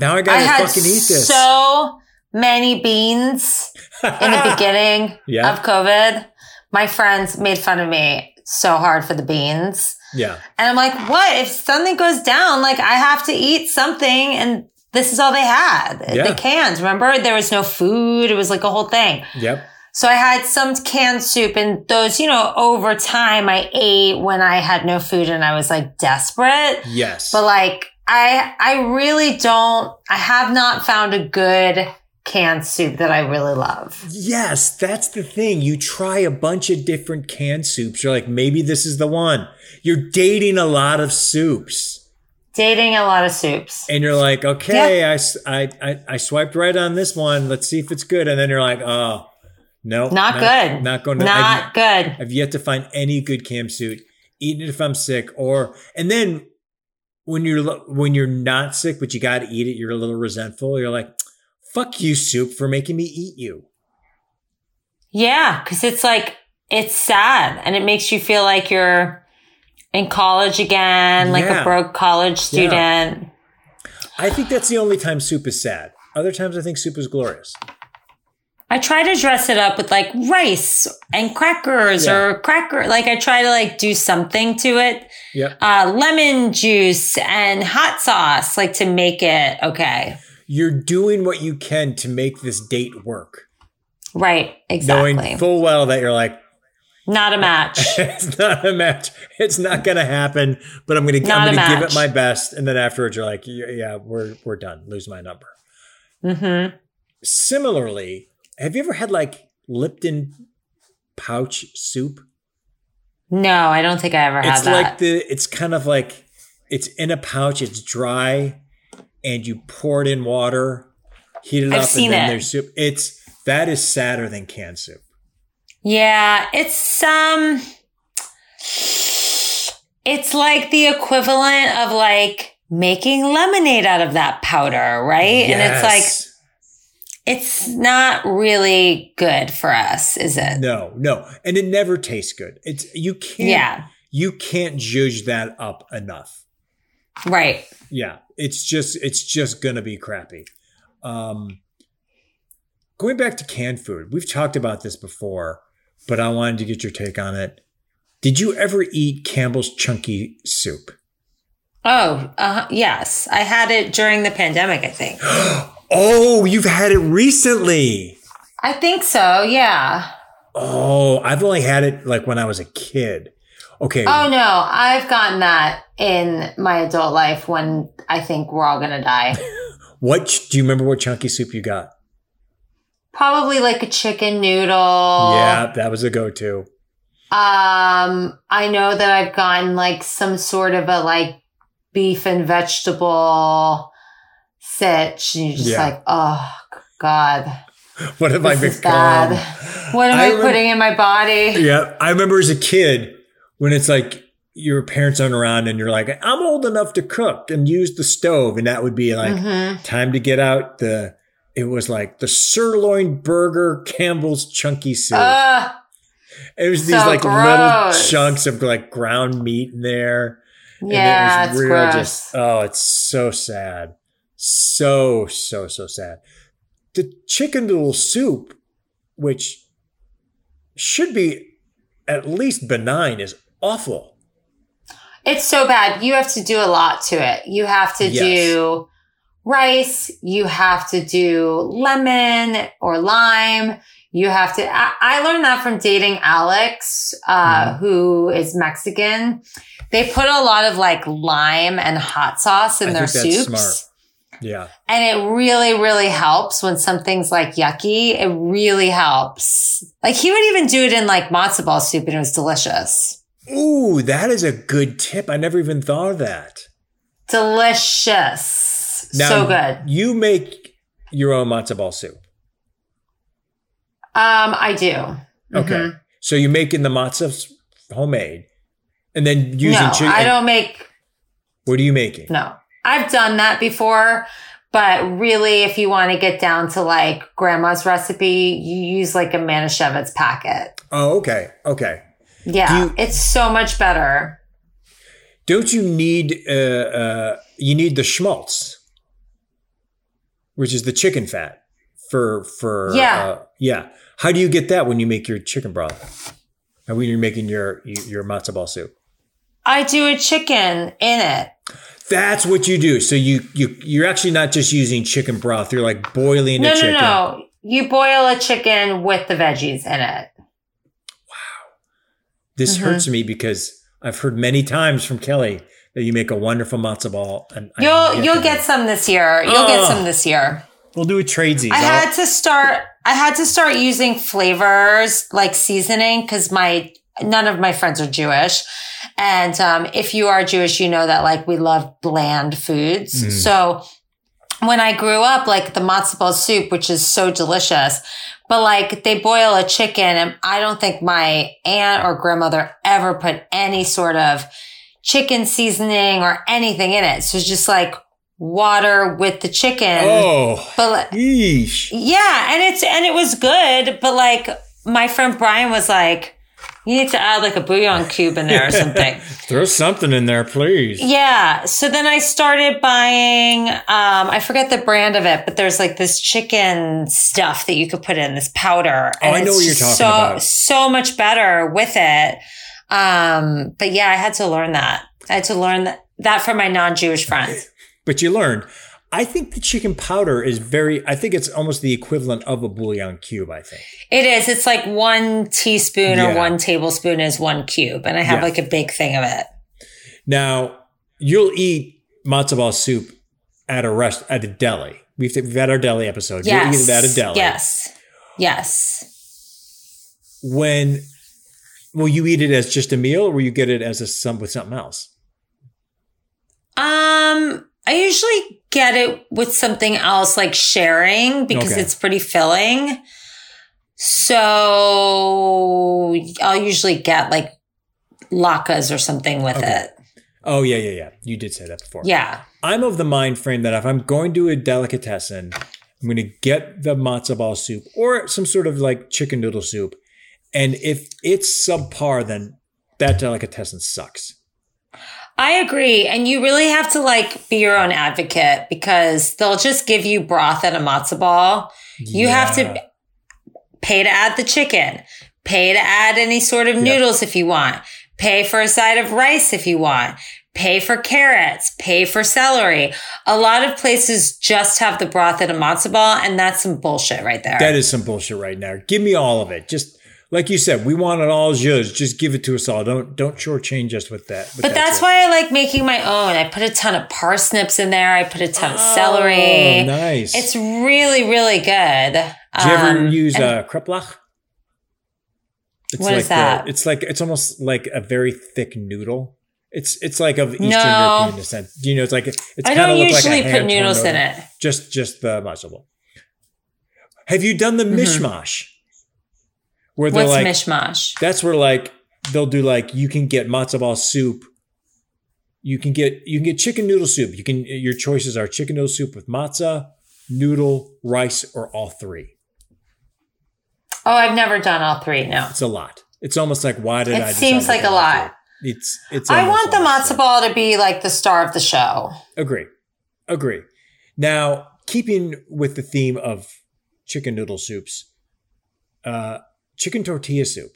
Now I I gotta had fucking eat this. so many beans in the beginning Yeah. of COVID. My friends made fun of me so hard for the beans. yeah. And I'm like, what? If something goes down, like I have to eat something and this is all they had. Yeah. The cans. Remember? There was no food. It was like a whole thing. Yep. So I had some canned soup and those, you know, over time I ate when I had no food and I was like desperate. Yes. But like I I really don't I have not found a good canned soup that I really love. Yes, that's the thing. You try a bunch of different canned soups. You're like, maybe this is the one. You're dating a lot of soups. Dating a lot of soups. And you're like, okay, I, I, I swiped right on this one. Let's see if it's good. And then you're like, oh, no. Not, good. Not going to. Not good. I've, I've yet to find any good cam soup. Eating it if I'm sick. Or, and then when you're, when you're not sick, but you got to eat it, you're a little resentful. You're like, fuck you, soup, for making me eat you. Yeah, because it's like it's sad and it makes you feel like you're in college again, like Yeah. a broke college student. I think that's the only time soup is sad. Other times I think soup is glorious. I try to dress it up with like rice and crackers Yeah. or cracker. Like I try to like do something to it. Yep. Uh, lemon juice and hot sauce, like to make it okay. You're doing what you can to make this date work. Right. Exactly. Knowing full well that you're like, Not a match. it's not a match. It's not going to happen, but I'm going to I'm going to give it my best and then afterwards you're like, yeah, yeah, we're we're done. Lose my number. Mm-hmm. Similarly, have you ever had like Lipton pouch soup? No, I don't think I ever had It's that. like the it's kind of like it's in a pouch, it's dry and you pour it in water, heat it I've up and then it. there's soup. It's that is sadder than canned soup. Yeah, it's um it's like the equivalent of like making lemonade out of that powder, right? And it's like Yes. It's not really good for us, is it? No, no, and it never tastes good. It's you can't. Yeah. you can't judge that up enough. Right. Yeah, it's just it's just gonna be crappy. Um, going back to canned food, we've talked about this before, but I wanted to get your take on it. Did you ever eat Campbell's Chunky Soup? Oh, uh, yes. I had it during the pandemic, I think. Oh, you've had it recently. I think so, yeah. Oh, I've only had it like when I was a kid. Okay. Oh, no. I've gotten that in my adult life when I think we're all going to die. What do you remember what chunky soup you got? Probably like a chicken noodle. Yeah, that was a go-to. Um, I know that I've gotten like some sort of a like beef and vegetable sitch. And you're just Yeah. like, oh God, What have I become? bad. What am I I, remember- putting in my body? Yeah, I remember as a kid when it's like your parents aren't around and you're like, I'm old enough to cook and use the stove, and that would be like Mhm. time to get out the. It was like the sirloin burger, Campbell's chunky soup. Ugh. it was these so like little chunks of like ground meat in there. And yeah, it was it's real gross. just oh, it's so sad. So, so, so sad. The chicken noodle soup, which should be at least benign, is awful. It's so bad. You have to do a lot to it. You have to Yes. do rice. You have to do lemon or lime. You have to, I, I learned that from dating Alex, uh, Mhm. who is Mexican. They put a lot of like lime and hot sauce in I their soups. smart. Yeah. And it really, really helps when something's like yucky. It really helps. Like he would even do it in like matzo ball soup and it was delicious. Ooh, that is a good tip. I never even thought of that. Delicious. so good. You make your own matzo ball soup. Um, I do. Okay. Mhm. So you're making the matzo homemade and then using No, chicken. I don't make. What are you making? No, I've done that before, but really, if you want to get down to like grandma's recipe, you use like a Manischewitz packet. Oh, okay. Okay. Yeah, you- it's so much better. Don't you need uh, uh you need the schmaltz, which is the chicken fat for for Yeah. uh, yeah. How do you get that when you make your chicken broth? And when you're making your your matzo ball soup? I do a chicken in it. That's what you do. So you you you're actually not just using chicken broth. You're like boiling No, no, chicken. no. You boil a chicken with the veggies in it. Wow. This Mhm. hurts me because I've heard many times from Kelly that you make a wonderful matzo ball. And You'll yet you'll get some this year. You'll get some this year. We'll do a tradesies. I had to start. I had to start using flavors like seasoning because my none of my friends are Jewish, and um, if you are Jewish, you know that like we love bland foods. Mm. So when I grew up, like the matzo ball soup, which is so delicious, but like they boil a chicken, and I don't think my aunt or grandmother ever put any sort of chicken seasoning or anything in it. So it's just like water with the chicken. oh, But like, yeah, and it's and it was good, but like my friend Brian was like, you need to add like a bouillon cube in there or something. Throw something in there, please. yeah. So then I started buying um I forget the brand of it, but there's like this chicken stuff that you could put in, this powder. Oh, I know what you're talking so, about. So much better with it. Um, but yeah, I had to learn that. I had to learn that, that from my non-Jewish friends. But you learned. I think the chicken powder is very. I think it's almost the equivalent of a bouillon cube. I think. It is. It's like one teaspoon Yeah. or one tablespoon is one cube. And I have Yeah. like a big thing of it. Now you'll eat matzo ball soup at a rest at a deli. We've, we've had our deli episode. Yes. You'll eat it at a deli. Yes. Yes. When will you eat it as just a meal, or will you get it as a some with something else? Um, I usually get it with something else like sharing because Okay. it's pretty filling. So I'll usually get like latkes or something with Okay. it. Oh yeah, yeah, yeah. You did say that before. Yeah. I'm of the mind frame that if I'm going to a delicatessen, I'm going to get the matzo ball soup or some sort of like chicken noodle soup. And if it's subpar, then that delicatessen sucks. I agree. And you really have to like be your own advocate because they'll just give you broth and a matzo ball. You have to pay to add the chicken, pay to add any sort of Yep. noodles if you want, Pay for a side of rice if you want. Pay for carrots. Pay for celery. A lot of places just have the broth and a matzo ball, and that's some bullshit right there. That is some bullshit right now. Give me all of it. Just like you said, we want it all yours. Just give it to us all. Don't don't shortchange us with that. with but that that's why I like making my own. I put a ton of parsnips in there. I put a ton of celery. Oh, nice. It's really, really good. Do you ever Um, use a uh, kreplach? It's What like is that? The, it's like it's almost like a very thick noodle. It's it's like of Eastern No. European descent. Do you know, it's like it's I kind of don't usually like put noodles in it. Just just the ball. Have you done the Mhm. mishmash? Where they're What's like mishmash? that's where like they'll do like you can get matzo ball soup. You can get you can get chicken noodle soup. You can your choices are chicken noodle soup with matzah, noodle, rice, or all three. Oh, I've never done all three. No. It's a lot. It's almost like why did It I? decide seems like a lot. three? It's it's. I want the matzo ball to be like the star of the show. Agree, agree. Now, keeping with the theme of chicken noodle soups, uh, chicken tortilla soup.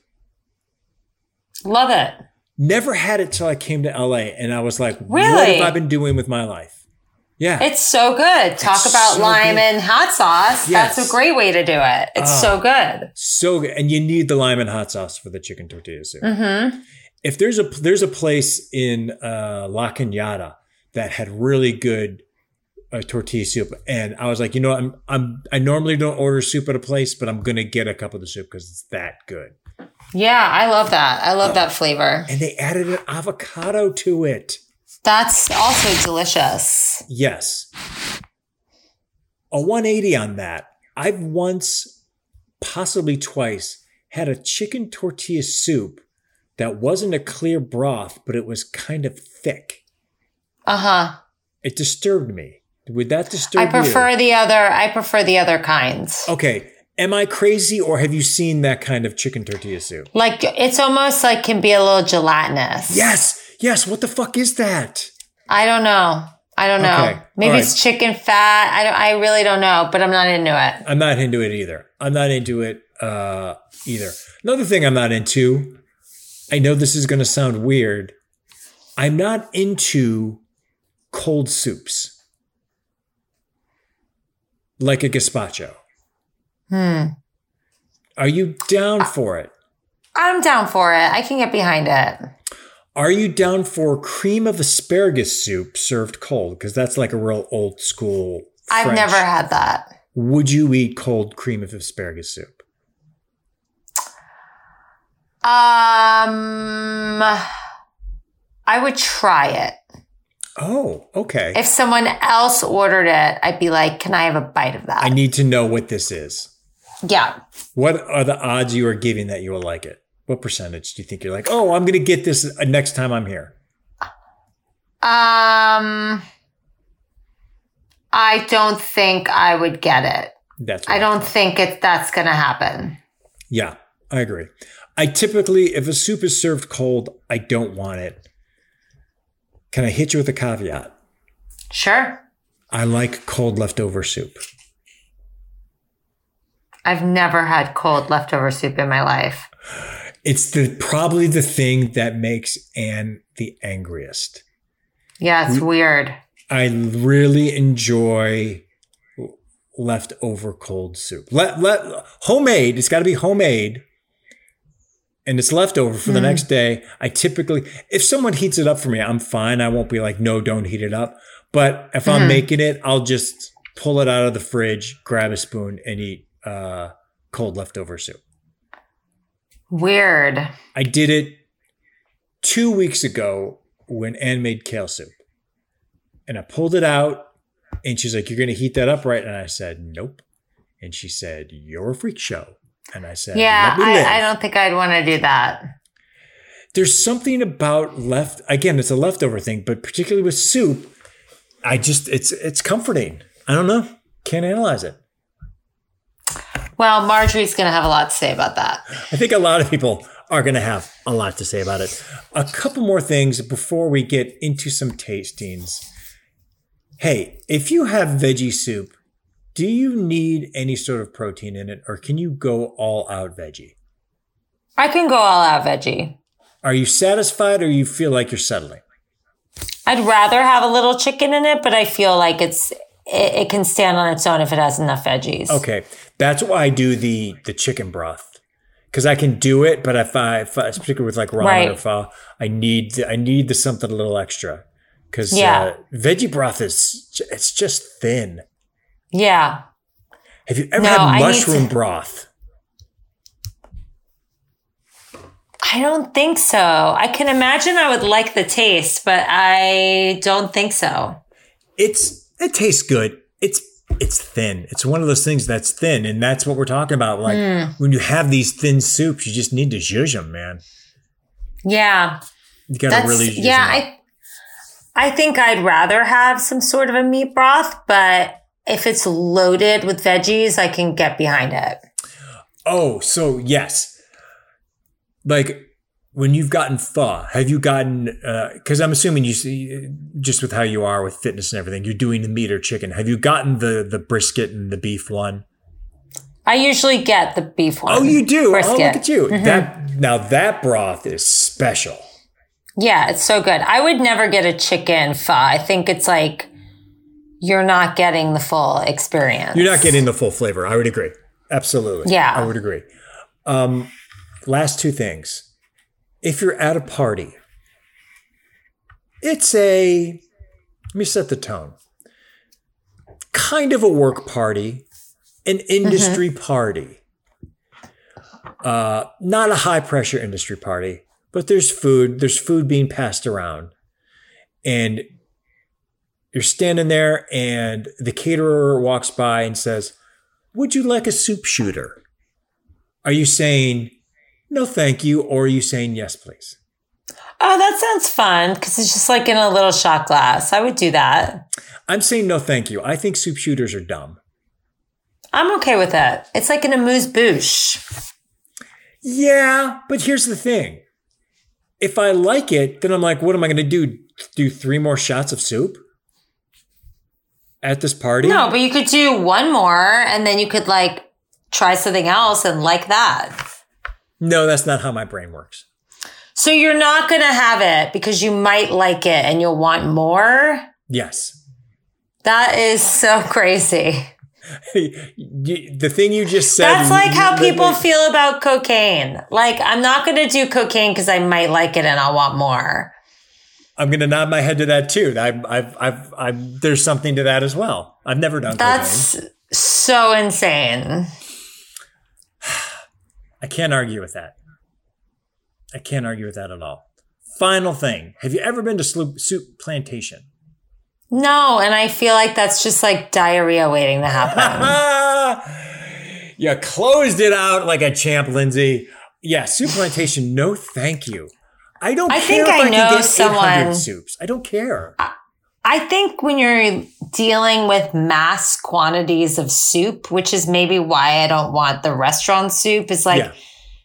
Love it. Never had it till I came to LA, and I was like, "What have I been doing with my life?" Yeah, It's so good. Talk It's about so lime good. and hot sauce. Yes. That's a great way to do it. It's Ah. so good. so good, and you need the lime and hot sauce for the chicken tortilla soup. Mm-hmm. if there's a there's a place in uh, La Cañada that had really good uh, tortilla soup, and I was like, you know, I'm I'm I normally don't order soup at a place, but I'm gonna get a cup of the soup because it's that good. Yeah, I love that. I love that flavor. And they added an avocado to it. That's also delicious. Yes, a 180 on that. I've once, possibly twice, had a chicken tortilla soup that wasn't a clear broth, but it was kind of thick. Uh huh. It disturbed me. Would that disturb you? I you? prefer the other. I prefer the other kinds. Okay. Am I crazy or have you seen that kind of chicken tortilla soup? Like it's almost like can be a little gelatinous. Yes. Yes. What the fuck is that? I don't know. I don't know. Okay. Maybe All it's chicken fat. I don't. I really don't know. But I'm not into it. I'm not into it either. I'm not into it uh, either. Another thing I'm not into, I know this is going to sound weird. I'm not into cold soups like a gazpacho. Hmm. Are you down for it? I'm down for it. I can get behind it. Are you down for cream of asparagus soup served cold? Because that's like a real old school. I've never had that. Would you eat cold cream of asparagus soup? Um, I would try it. Oh, okay. If someone else ordered it, I'd be like, "Can I have a bite of that?" I need to know what this is. yeah. What are the odds you are giving that you will like it? What percentage do you think you're like, oh, I'm going to get this uh, next time I'm here? Um, I don't think I would get it. That's I don't think it that's going to happen. Yeah, I agree. I typically, if a soup is served cold, I don't want it. Can I hit you with a caveat? Sure. I like cold leftover soup. I've never had cold leftover soup in my life. It's the probably the thing that makes Anne the angriest. Yeah, it's weird. I really enjoy leftover cold soup. Let let homemade. It's got to be homemade, and it's leftover for the next day. I typically, if someone heats it up for me, I'm fine. I won't be like, no, don't heat it up. But if I'm making it, I'll just pull it out of the fridge, grab a spoon, and eat uh, cold leftover soup. Weird. I did it two weeks ago when Anne made kale soup. And I pulled it out and she's like, You're going to heat that up, right? And I said, Nope. And she said, You're a freak show. And I said, Yeah, "Let me live." I, I don't think I'd want to do that. There's something about left, again, it's a leftover thing, but particularly with soup, I just, it's, it's comforting. I don't know. Can't analyze it. Well, Marjorie's going to have a lot to say about that. I think a lot of people are going to have a lot to say about it. A couple more things before we get into some tastings. Hey, if you have veggie soup, do you need any sort of protein in it or can you go all out veggie? I can go all out veggie. Are you satisfied or you feel like you're settling? I'd rather have a little chicken in it, but I feel like it's it, it can stand on its own if it has enough veggies. Okay, that's why I do the the chicken broth because I can do it, but if I, if I particularly with like ramen Right. or pho, I need I need the something a little extra because Yeah. uh, veggie broth is it's just thin. Yeah. Have you ever No, had mushroom to- broth? I don't think so. I can imagine I would like the taste, but I don't think so. It's it tastes good. It's it's thin. It's one of those things that's thin, and that's what we're talking about. Like Hmm. when you have these thin soups, you just need to zhuzh them, man. Yeah. You gotta That's really zhuzh yeah. I I think I'd rather have some sort of a meat broth, but if it's loaded with veggies, I can get behind it. Oh, so yes. Like when you've gotten pho, have you gotten? Uh, because I'm assuming you see, just with how you are with fitness and everything, you're doing the meat or chicken. Have you gotten the the brisket and the beef one? I usually get the beef one. Oh, you do. Oh, Brisket. look at you. Mm-hmm. That now that broth is special. Yeah, it's so good. I would never get a chicken pho. I think it's like you're not getting the full experience. You're not getting the full flavor. I would agree. Absolutely. Yeah. I would agree. Um, last two things. If you're at a party, it's a, let me set the tone. Kind of a work party, an industry party. Uh, not a high pressure industry party, but there's food. There's food being passed around. And you're standing there, and the caterer walks by and says, Would you like a soup shooter? Are you saying, No, thank you? Or are you saying, Yes, please? Oh, that sounds fun because it's just like in a little shot glass. I would do that. I'm saying, No, thank you. I think soup shooters are dumb. I'm okay with it. It's like an amuse bouche. Yeah, but here's the thing. If I like it, then I'm like, what am I going to do? Do three more shots of soup at this party? No, but you could do one more and then you could like try something else and like that. No, that's not how my brain works. So you're not going to have it because you might like it and you'll want more. Yes. That is so crazy. The thing you just said. That's like how people feel about cocaine. Like, I'm not going to do cocaine because I might like it and I'll want more. I'm going to nod my head to that too. I've, I've, I've, I've, there's something to that as well. I've never done that. That's cocaine. so insane. I can't argue with that. I can't argue with that at all. Final thing. Have you ever been to Sloop Soup Plantation? No, and I feel like that's just like diarrhea waiting to happen. you closed it out like a champ, Lindsay. Yeah, Soup Plantation, no thank you. I don't I care think if I I, know someone- 800 soups. I don't care. I think when you're dealing with mass quantities of soup, which is maybe why I don't want the restaurant soup, is like yeah.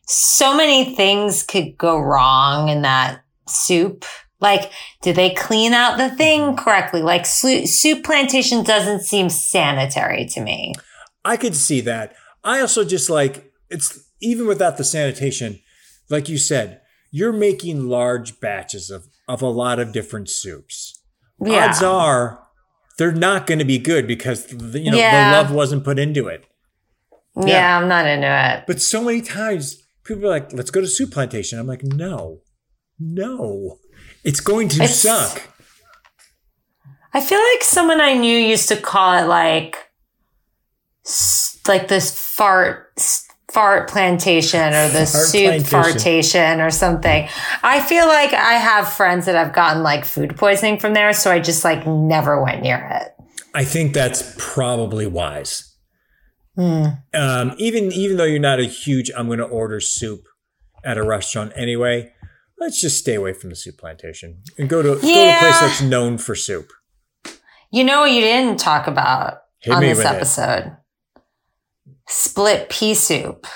so many things could go wrong in that soup. Like, do they clean out the thing mm-hmm. correctly? Like, soup plantation doesn't seem sanitary to me. I could see that. I also just like it's even without the sanitation, like you said, you're making large batches of, of a lot of different soups. Yeah. Odds are they're not going to be good because you know Yeah. the love wasn't put into it. yeah. Yeah. I'm not into it. But so many times people are like, "Let's go to soup plantation." I'm like, "No, no, it's going to It's- suck." I feel like someone I knew used to call it like, like this fart, s- fart plantation or the Fart soup plantation. fartation or something. I feel like I have friends that have gotten like food poisoning from there. So I just like never went near it. I think that's probably wise. Hmm. Um, even even though you're not a huge, I'm going to order soup at a restaurant anyway. Let's just stay away from the soup plantation and go to go to a place that's known for soup. You know what you didn't talk about Hit on this with it. Split pea soup.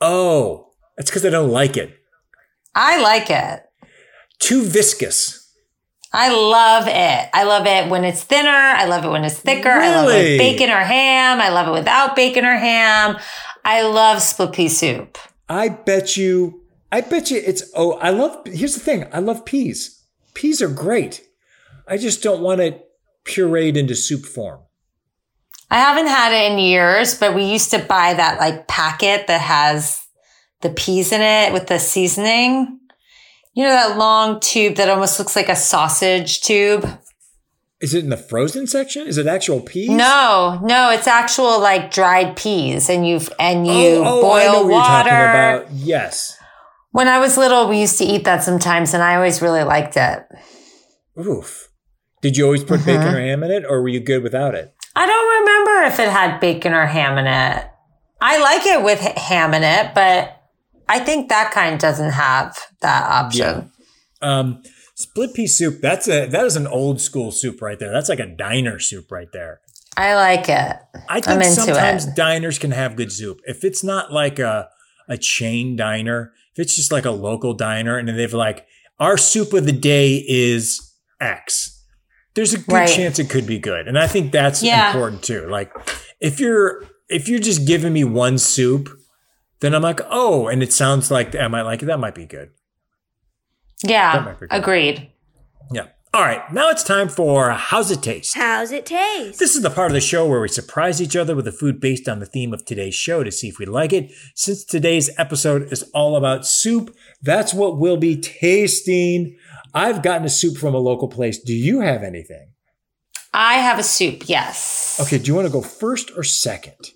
Oh, that's because I don't like it. I like it. Too viscous. I love it. I love it when it's thinner. I love it when it's thicker. I love it Really? with bacon or ham. I love it without bacon or ham. I love split pea soup. I bet you I bet you it's oh I love here's the thing I love peas. Peas are great. I just don't want it pureed into soup form. I haven't had it in years, but we used to buy that like packet that has the peas in it with the seasoning. You know that long tube that almost looks like a sausage tube? Is it in the frozen section? Is it actual peas? No, no, it's actual like dried peas and you and you Oh, oh, I know boil what you're talking water. about. Yes. When I was little, we used to eat that sometimes and I always really liked it. Oof. Did you always put bacon Mm-hmm. or ham in it, or were you good without it? I don't remember if it had bacon or ham in it. I like it with ham in it, but I think that kind doesn't have that option. Um, split pea soup. That's a that is an old school soup right there. That's like a diner soup right there. I like it. I think sometimes it. diners can have good soup. If it's not like a a chain diner, if it's just like a local diner and they've like our soup of the day is X. There's a good Right. chance it could be good. And I think that's Yeah. important too. Like if you're if you're just giving me one soup, then I'm like, "Oh, and it sounds like I might like it. That might be good." Yeah, be good. agreed. Yeah. All right, now it's time for how's it taste? How's it taste? This is the part of the show where we surprise each other with a food based on the theme of today's show to see if we like it. Since today's episode is all about soup, that's what we'll be tasting. I've gotten a soup from a local place. Do you have anything? I have a soup, yes. Okay, do you want to go first or second?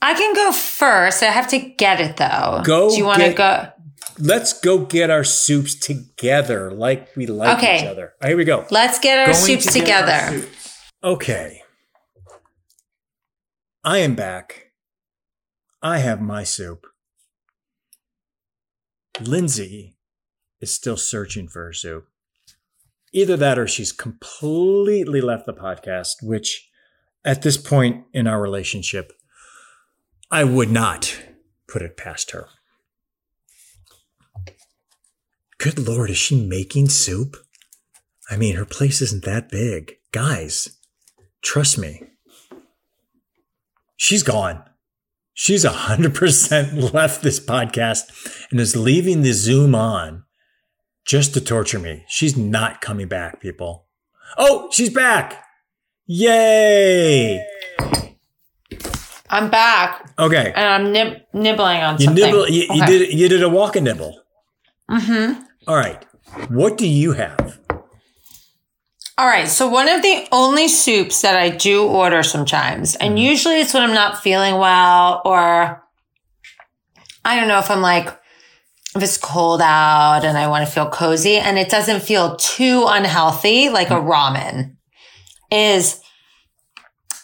I can go first. I have to get it though. Go Do you want to go? Let's go get our soups together like we like Okay. each other. All right, here we go. Let's get our Going soups to get our together. soups. Okay. I am back. I have my soup. Lindsay is still searching for her soup. Either that or she's completely left the podcast, which at this point in our relationship, I would not put it past her. Good Lord, is she making soup? I mean, her place isn't that big. Guys, trust me. She's gone. She's 100% left this podcast and is leaving the Zoom on just to torture me. She's not coming back, people. Oh, she's back. Yay. I'm back Okay. and I'm nib- nibbling on You something. nibble, you, you did, you did a walk and nibble. Mm-hmm. All right. What do you have? All right. So one of the only soups that I do order sometimes, and Mm-hmm. usually it's when I'm not feeling well or I don't know if I'm like, if it's cold out and I want to feel cozy and it doesn't feel too unhealthy, like a ramen, is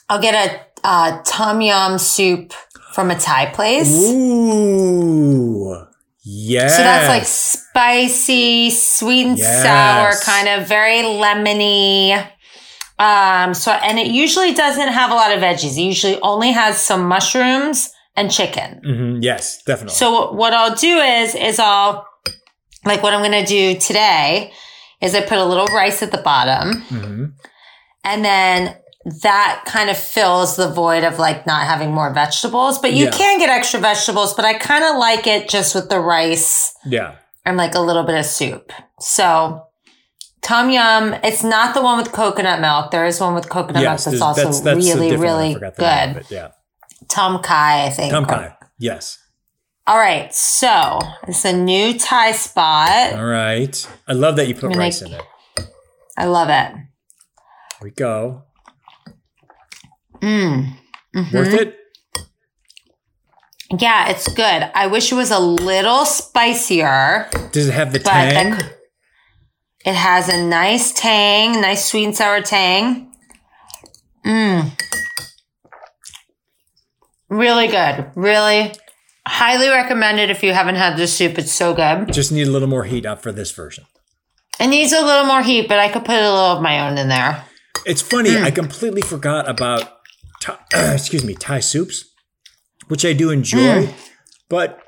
I'll get a, uh tom yum soup from a Thai place. Ooh. Yes. So that's like spicy, sweet and Yes. sour, kind of very lemony. Um, so and it usually doesn't have a lot of veggies. It usually only has some mushrooms and chicken. Mhm, Yes, definitely. So what I'll do is is I'll like what I'm gonna do today is I put a little rice at the bottom Mhm. and then that kind of fills the void of like not having more vegetables. But you Yeah. can get extra vegetables, but I kind of like it just with the rice Yeah. and like a little bit of soup. So Tom Yum, it's not the one with coconut milk. There is one with coconut Yes, milk that's also really, one. I really name good. Yeah. Tom Kai, I think. Tom Kai. Yes. All right. So it's a new Thai spot. All right. I love that you put rice in it. I love it. Here we go. Mm. Worth it? Yeah, it's good. I wish it was a little spicier, Does it have the tang? it has a nice tang, nice sweet and sour tang. Mmm. Really good. Really highly recommended if you haven't had this soup. It's so good. Just need a little more heat up for this version. It needs a little more heat, but I could put a little of my own in there. It's funny. Hmm. I completely forgot about, Thai, excuse me, Thai soups, which I do enjoy. But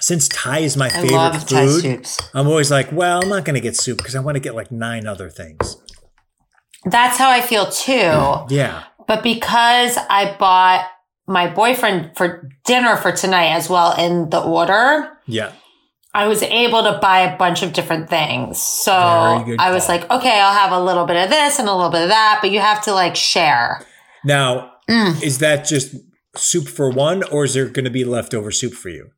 since Thai is my favorite food. I'm always like, well, I'm not going to get soup because I want to get like nine other things. That's how I feel too. Yeah. But because I bought my boyfriend for dinner for tonight as well in the order, Yeah. I was able to buy a bunch of different things. So I was like, okay, I'll have a little bit of this and a little bit of that, but you have to like share. Now, Mm. is that just soup for one, or is there going to be leftover soup for you?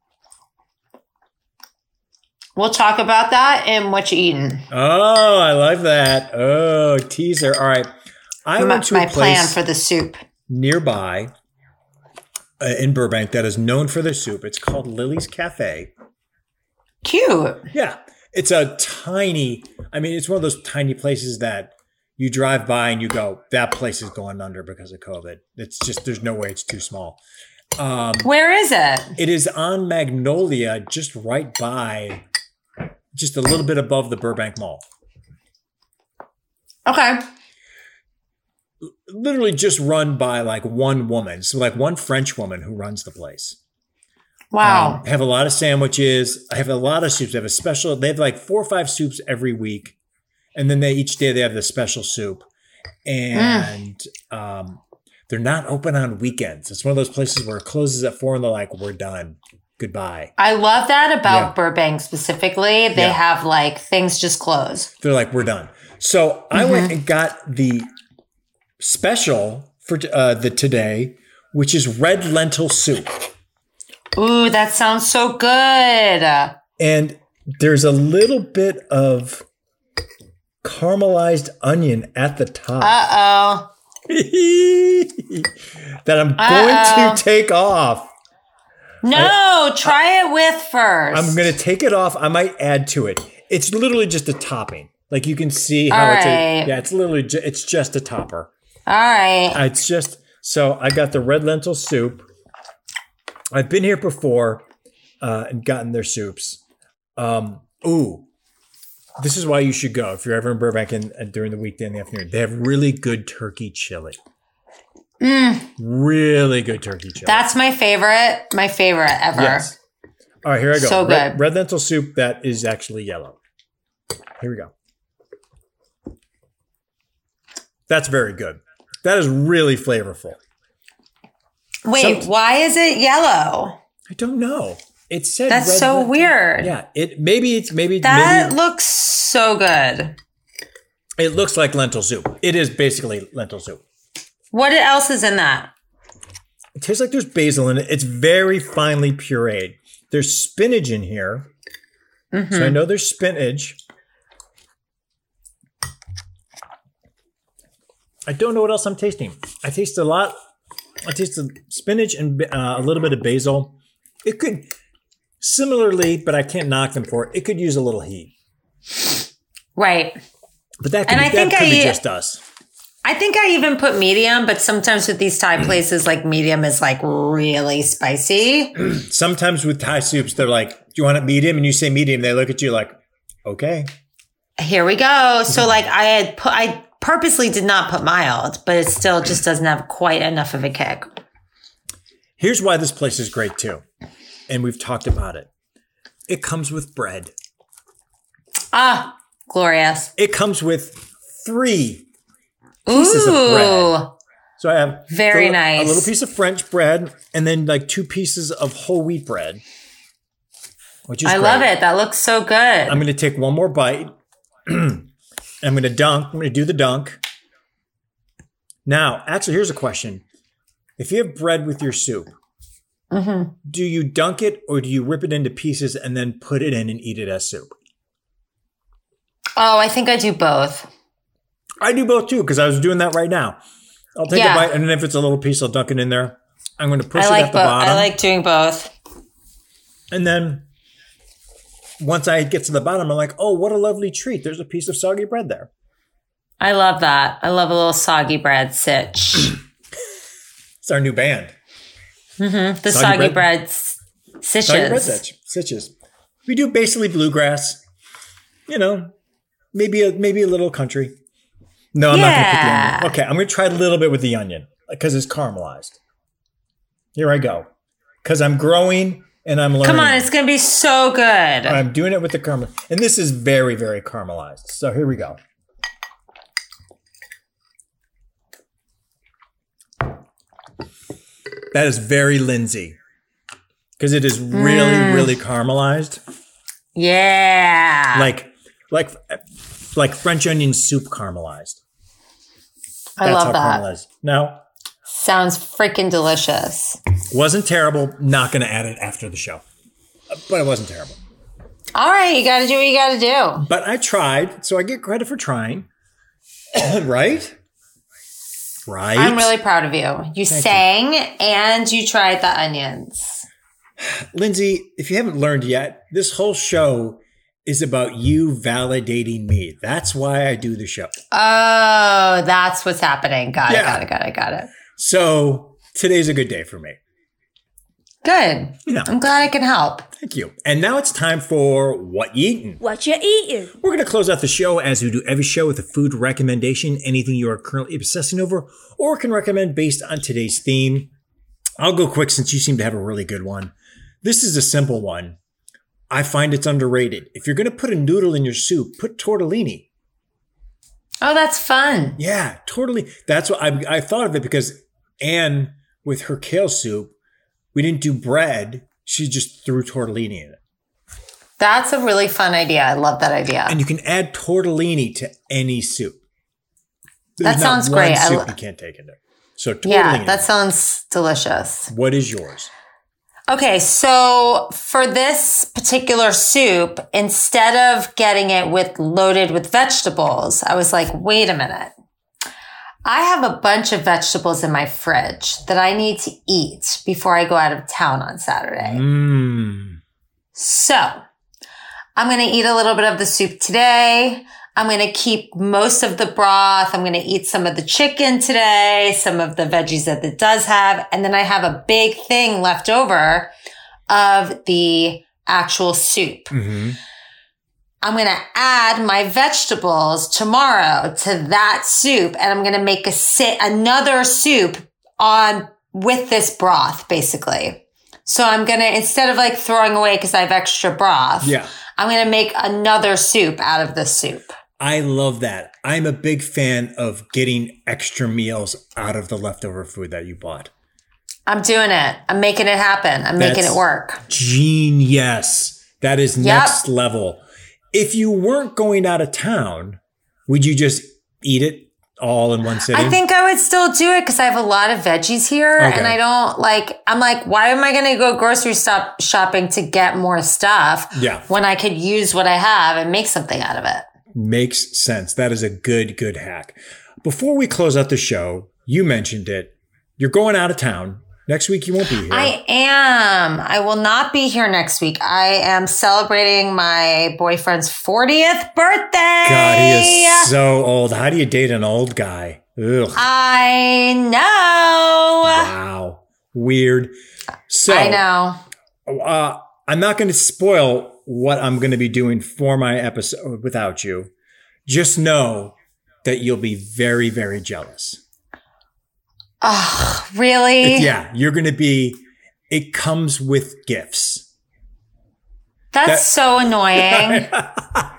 We'll talk about that and what you eating. Oh, I love that. Oh, teaser. All right. I My, went to my plan for the soup. nearby uh, in Burbank that is known for their soup. It's called Lily's Cafe. Cute. Yeah. It's a tiny, I mean, it's one of those tiny places that you drive by and you go, that place is going under because of COVID. It's just, there's no way it's too small. Um, Where is it? it is on Magnolia, just right by, just a little bit above the Burbank Mall. Okay. Literally just run by like one woman. So, like one French woman who runs the place. Wow. Um, have a lot of sandwiches. I have a lot of soups. They have a special. They have like four or five soups every week, and then they each day they have the special soup, and um, they're not open on weekends. It's one of those places where it closes at four and they're like, "We're done, goodbye." I love that about Yeah. Burbank specifically. They Yeah. have like things just close. They're like, "We're done." So I went and got the special for uh, the today, which is red lentil soup. Ooh, that sounds so good. and there's a little bit of caramelized onion at the top Uh oh. that I'm Uh-oh. going to take off. No, try it with first. I'm going to take it off. I might add to it. It's literally just a topping. Like you can see how All it's a, yeah, it's literally ju- it's just a topper. All right. It's just so I got the red lentil soup. I've been here before uh, and gotten their soups. Um, ooh, this is why you should go if you're ever in Burbank and, and during the weekday in the afternoon. They have really good turkey chili. Really good turkey chili. Mm. That's my favorite. My favorite ever. yes. All right, here I go. So Red, good. red lentil soup that is actually yellow. Here we go. That's very good. That is really flavorful. Wait, Some- why is it yellow? I don't know. It said That's so weird. Yeah, it maybe it's maybe That maybe looks so good. it looks like lentil soup. It is basically lentil soup. What else is in that? It tastes like there's basil in it. It's very finely pureed. There's spinach in here. Mm-hmm. So I know there's spinach. I don't know what else I'm tasting. I taste a lot. I taste the spinach and uh, a little bit of basil. It could similarly, but I can't knock them for it. It could use a little heat, Right. but that could, And be, I think that could be I- just us. I think I even put medium, but sometimes with these Thai places, like medium is like really spicy. Sometimes with Thai soups, they're like, "Do you want it medium?" And you say medium, they look at you like, "Okay." Here we go. So like I had put, I purposely did not put mild, but it still just doesn't have quite enough of a kick. Here's why this place is great too, and we've talked about it. It comes with bread. Ah, glorious. It comes with three Ooh, pieces of bread. So I have Very a- nice. A little piece of French bread, and then like two pieces of whole wheat bread, which is I great. love it. That looks so good. I'm going to take one more bite. I'm going to dunk. I'm going to do the dunk. Now, actually, here's a question: If you have bread with your soup, Mm-hmm. do you dunk it or do you rip it into pieces and then put it in and eat it as soup? oh, I think I do both. I do both too because I was doing that right now. I'll take Yeah. a bite, and if it's a little piece, I'll dunk it in there. I'm going to push I it like at the both. bottom, I like doing both. and then once I get to the bottom, I'm like, "Oh, what a lovely treat! There's a piece of soggy bread there." I love that. I love a little soggy bread sitch. It's our new band. Mm-hmm. the Soggy soggy, bread? bread, sitches. Soggy bread sitch, sitches. We do basically bluegrass. You know, maybe a maybe a little country. No, I'm not going to put the onion. Okay, I'm going to try a little bit with the onion because it's caramelized. Here I go. Because I'm growing and I'm learning. Come on, it's gonna be so good. I'm doing it with the caramel. And this is very, very caramelized. So here we go. That is very Lindsay. Because it is really, Mm. really caramelized. Yeah. Like like like French onion soup caramelized. I love that. caramelized. No, Sounds freaking delicious. wasn't terrible. Not going to add it after the show, Uh, but it wasn't terrible. All right, you got to do what you got to do. But I tried, so I get credit for trying. right? Right. I'm really proud of you. You sang and you tried the onions. Lindsay, if you haven't learned yet, this whole show is about you validating me. That's why I do the show. Oh, that's what's happening. Got it, got it, got it, got it. So today's a good day for me. Good. Yeah. I'm glad I can help. Thank you. And now it's time for What You Eatin'. What you eating? We're going to close out the show as we do every show with a food recommendation, anything you are currently obsessing over or can recommend based on today's theme. I'll go quick since you seem to have a really good one. This is a simple one. I find it's underrated. If you're going to put a noodle in your soup, put tortellini. Oh, that's fun. Yeah, totally. That's what I, I thought of it because Anne, with her kale soup, we didn't do bread. She just threw tortellini in it. That's a really fun idea. I love that idea. And you can add tortellini to any soup. That not sounds great. I soup lo- you can't take in there. So tortellini. yeah, that sounds delicious. what is yours? Okay, so for this particular soup, instead of getting it with loaded with vegetables, I was like, wait a minute. I have a bunch of vegetables in my fridge that I need to eat before I go out of town on Saturday. Mmm. So I'm going to eat a little bit of the soup today. I'm going to keep most of the broth. I'm going to eat some of the chicken today, some of the veggies that it does have. And then I have a big thing left over of the actual soup. hmm I'm going to add my vegetables tomorrow to that soup and I'm going to make a sit another soup on with this broth basically. So I'm going to instead of like throwing away cuz I have extra broth, Yeah. I'm going to make another soup out of the soup. I love that. I'm a big fan of getting extra meals out of the leftover food that you bought. I'm doing it. I'm making it happen. I'm making it work. Genius. That is Yep. next level. If you weren't going out of town, would you just eat it all in one sitting? I think I would still do it because I have a lot of veggies here Okay. and I don't like, I'm like, why am I going to go grocery stop shopping to get more stuff Yeah. when I could use what I have and make something out of it? Makes sense. That is a good, good hack. Before we close out the show, you mentioned it. You're going out of town. Next week, you won't be here. I am. I will not be here next week. I am celebrating my boyfriend's 40th birthday. God, he is so old. How do you date an old guy? Ugh. I know. Wow. Weird. So I know. Uh, I'm not going to spoil what I'm going to be doing for my episode without you. Just know that you'll be very, very jealous. Oh, really? Yeah, you're going to be. It comes with gifts. That's That- so annoying.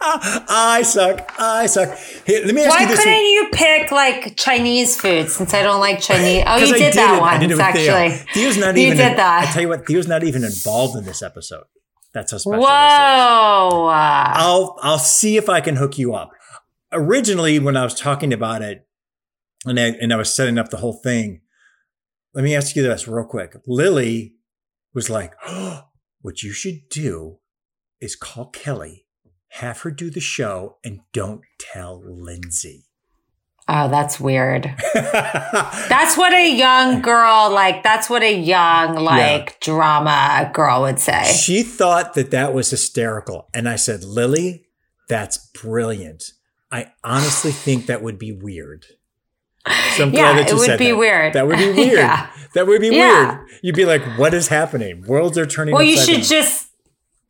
I suck. I suck. Hey, let me ask Why you this. couldn't you pick like Chinese food since I don't like Chinese? Oh, you I did, that it. I did once with Theo. actually. Theo's not You even. did that. I tell you what, Theo's not even involved in this episode. That's how special Whoa. this is. I'll I'll see if I can hook you up. Originally, when I was talking about it, and I, and I was setting up the whole thing, let me ask you this real quick. Lily was like, oh, "What you should do is call Kelly, have her do the show, and don't tell Lindsay." Oh, that's weird. That's what a young girl like. That's what a young like drama girl would say. She thought that that was hysterical. And I said, Lily, that's brilliant. I honestly think that would be weird. So Yeah, it would be that. weird. That would be weird. Yeah. That would be Yeah. weird. You'd be like, what is happening? Worlds are turning Well, you should down. just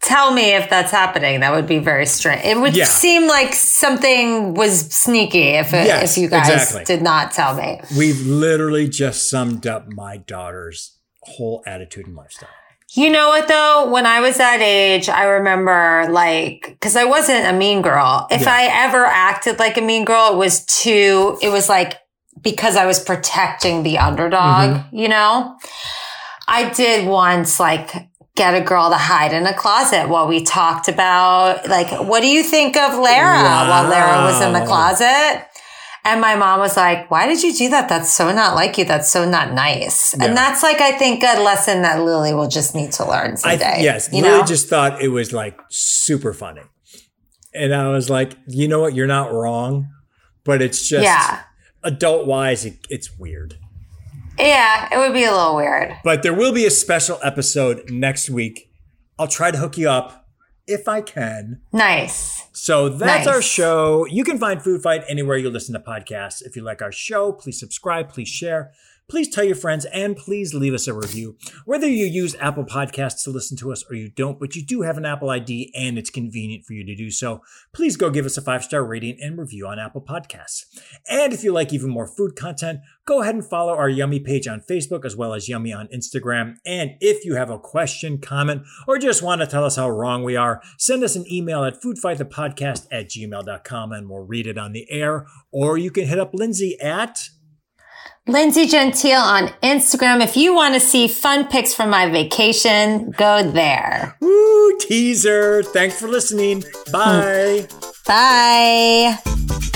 tell me if that's happening. That would be very strange. It would Yeah. seem like something was sneaky if uh, it, Yes, if you guys exactly. did not tell me. We've literally just summed up my daughter's whole attitude and lifestyle. You know what though? When I was that age, I remember like, cause I wasn't a mean girl. If Yeah. I ever acted like a mean girl, it was too, it was like because I was protecting the underdog, Mm-hmm. you know? I did once like get a girl to hide in a closet while we talked about like, what do you think of Lara while Lara was in the closet? And my mom was like, why did you do that? That's so not like you. That's so not nice. Yeah. And that's like, I think a lesson that Lily will just need to learn I someday. yes, you Lily know? just thought it was like super funny, and I was like, you know what, you're not wrong, but it's just Yeah. Adult wise, it, it's weird. yeah, it would be a little weird. But there will be a special episode next week. I'll try to hook you up if I can. Nice. So that's Nice. our show. You can find Food Fight anywhere you listen to podcasts. If you like our show, please subscribe, please share, please tell your friends, and please leave us a review. Whether you use Apple Podcasts to listen to us or you don't, but you do have an Apple ID and it's convenient for you to do so, please go give us a five star rating and review on Apple Podcasts. And if you like even more food content, go ahead and follow our Yummy page on Facebook as well as Yummy on Instagram. And if you have a question, comment, or just want to tell us how wrong we are, send us an email at foodfightthepodcast at gmail.com and we'll read it on the air. Or you can hit up Lindsay at Lindsay Gentile on Instagram. If you want to see fun pics from my vacation, go there. Woo Teaser. Thanks for listening. Hmm. Bye. Bye.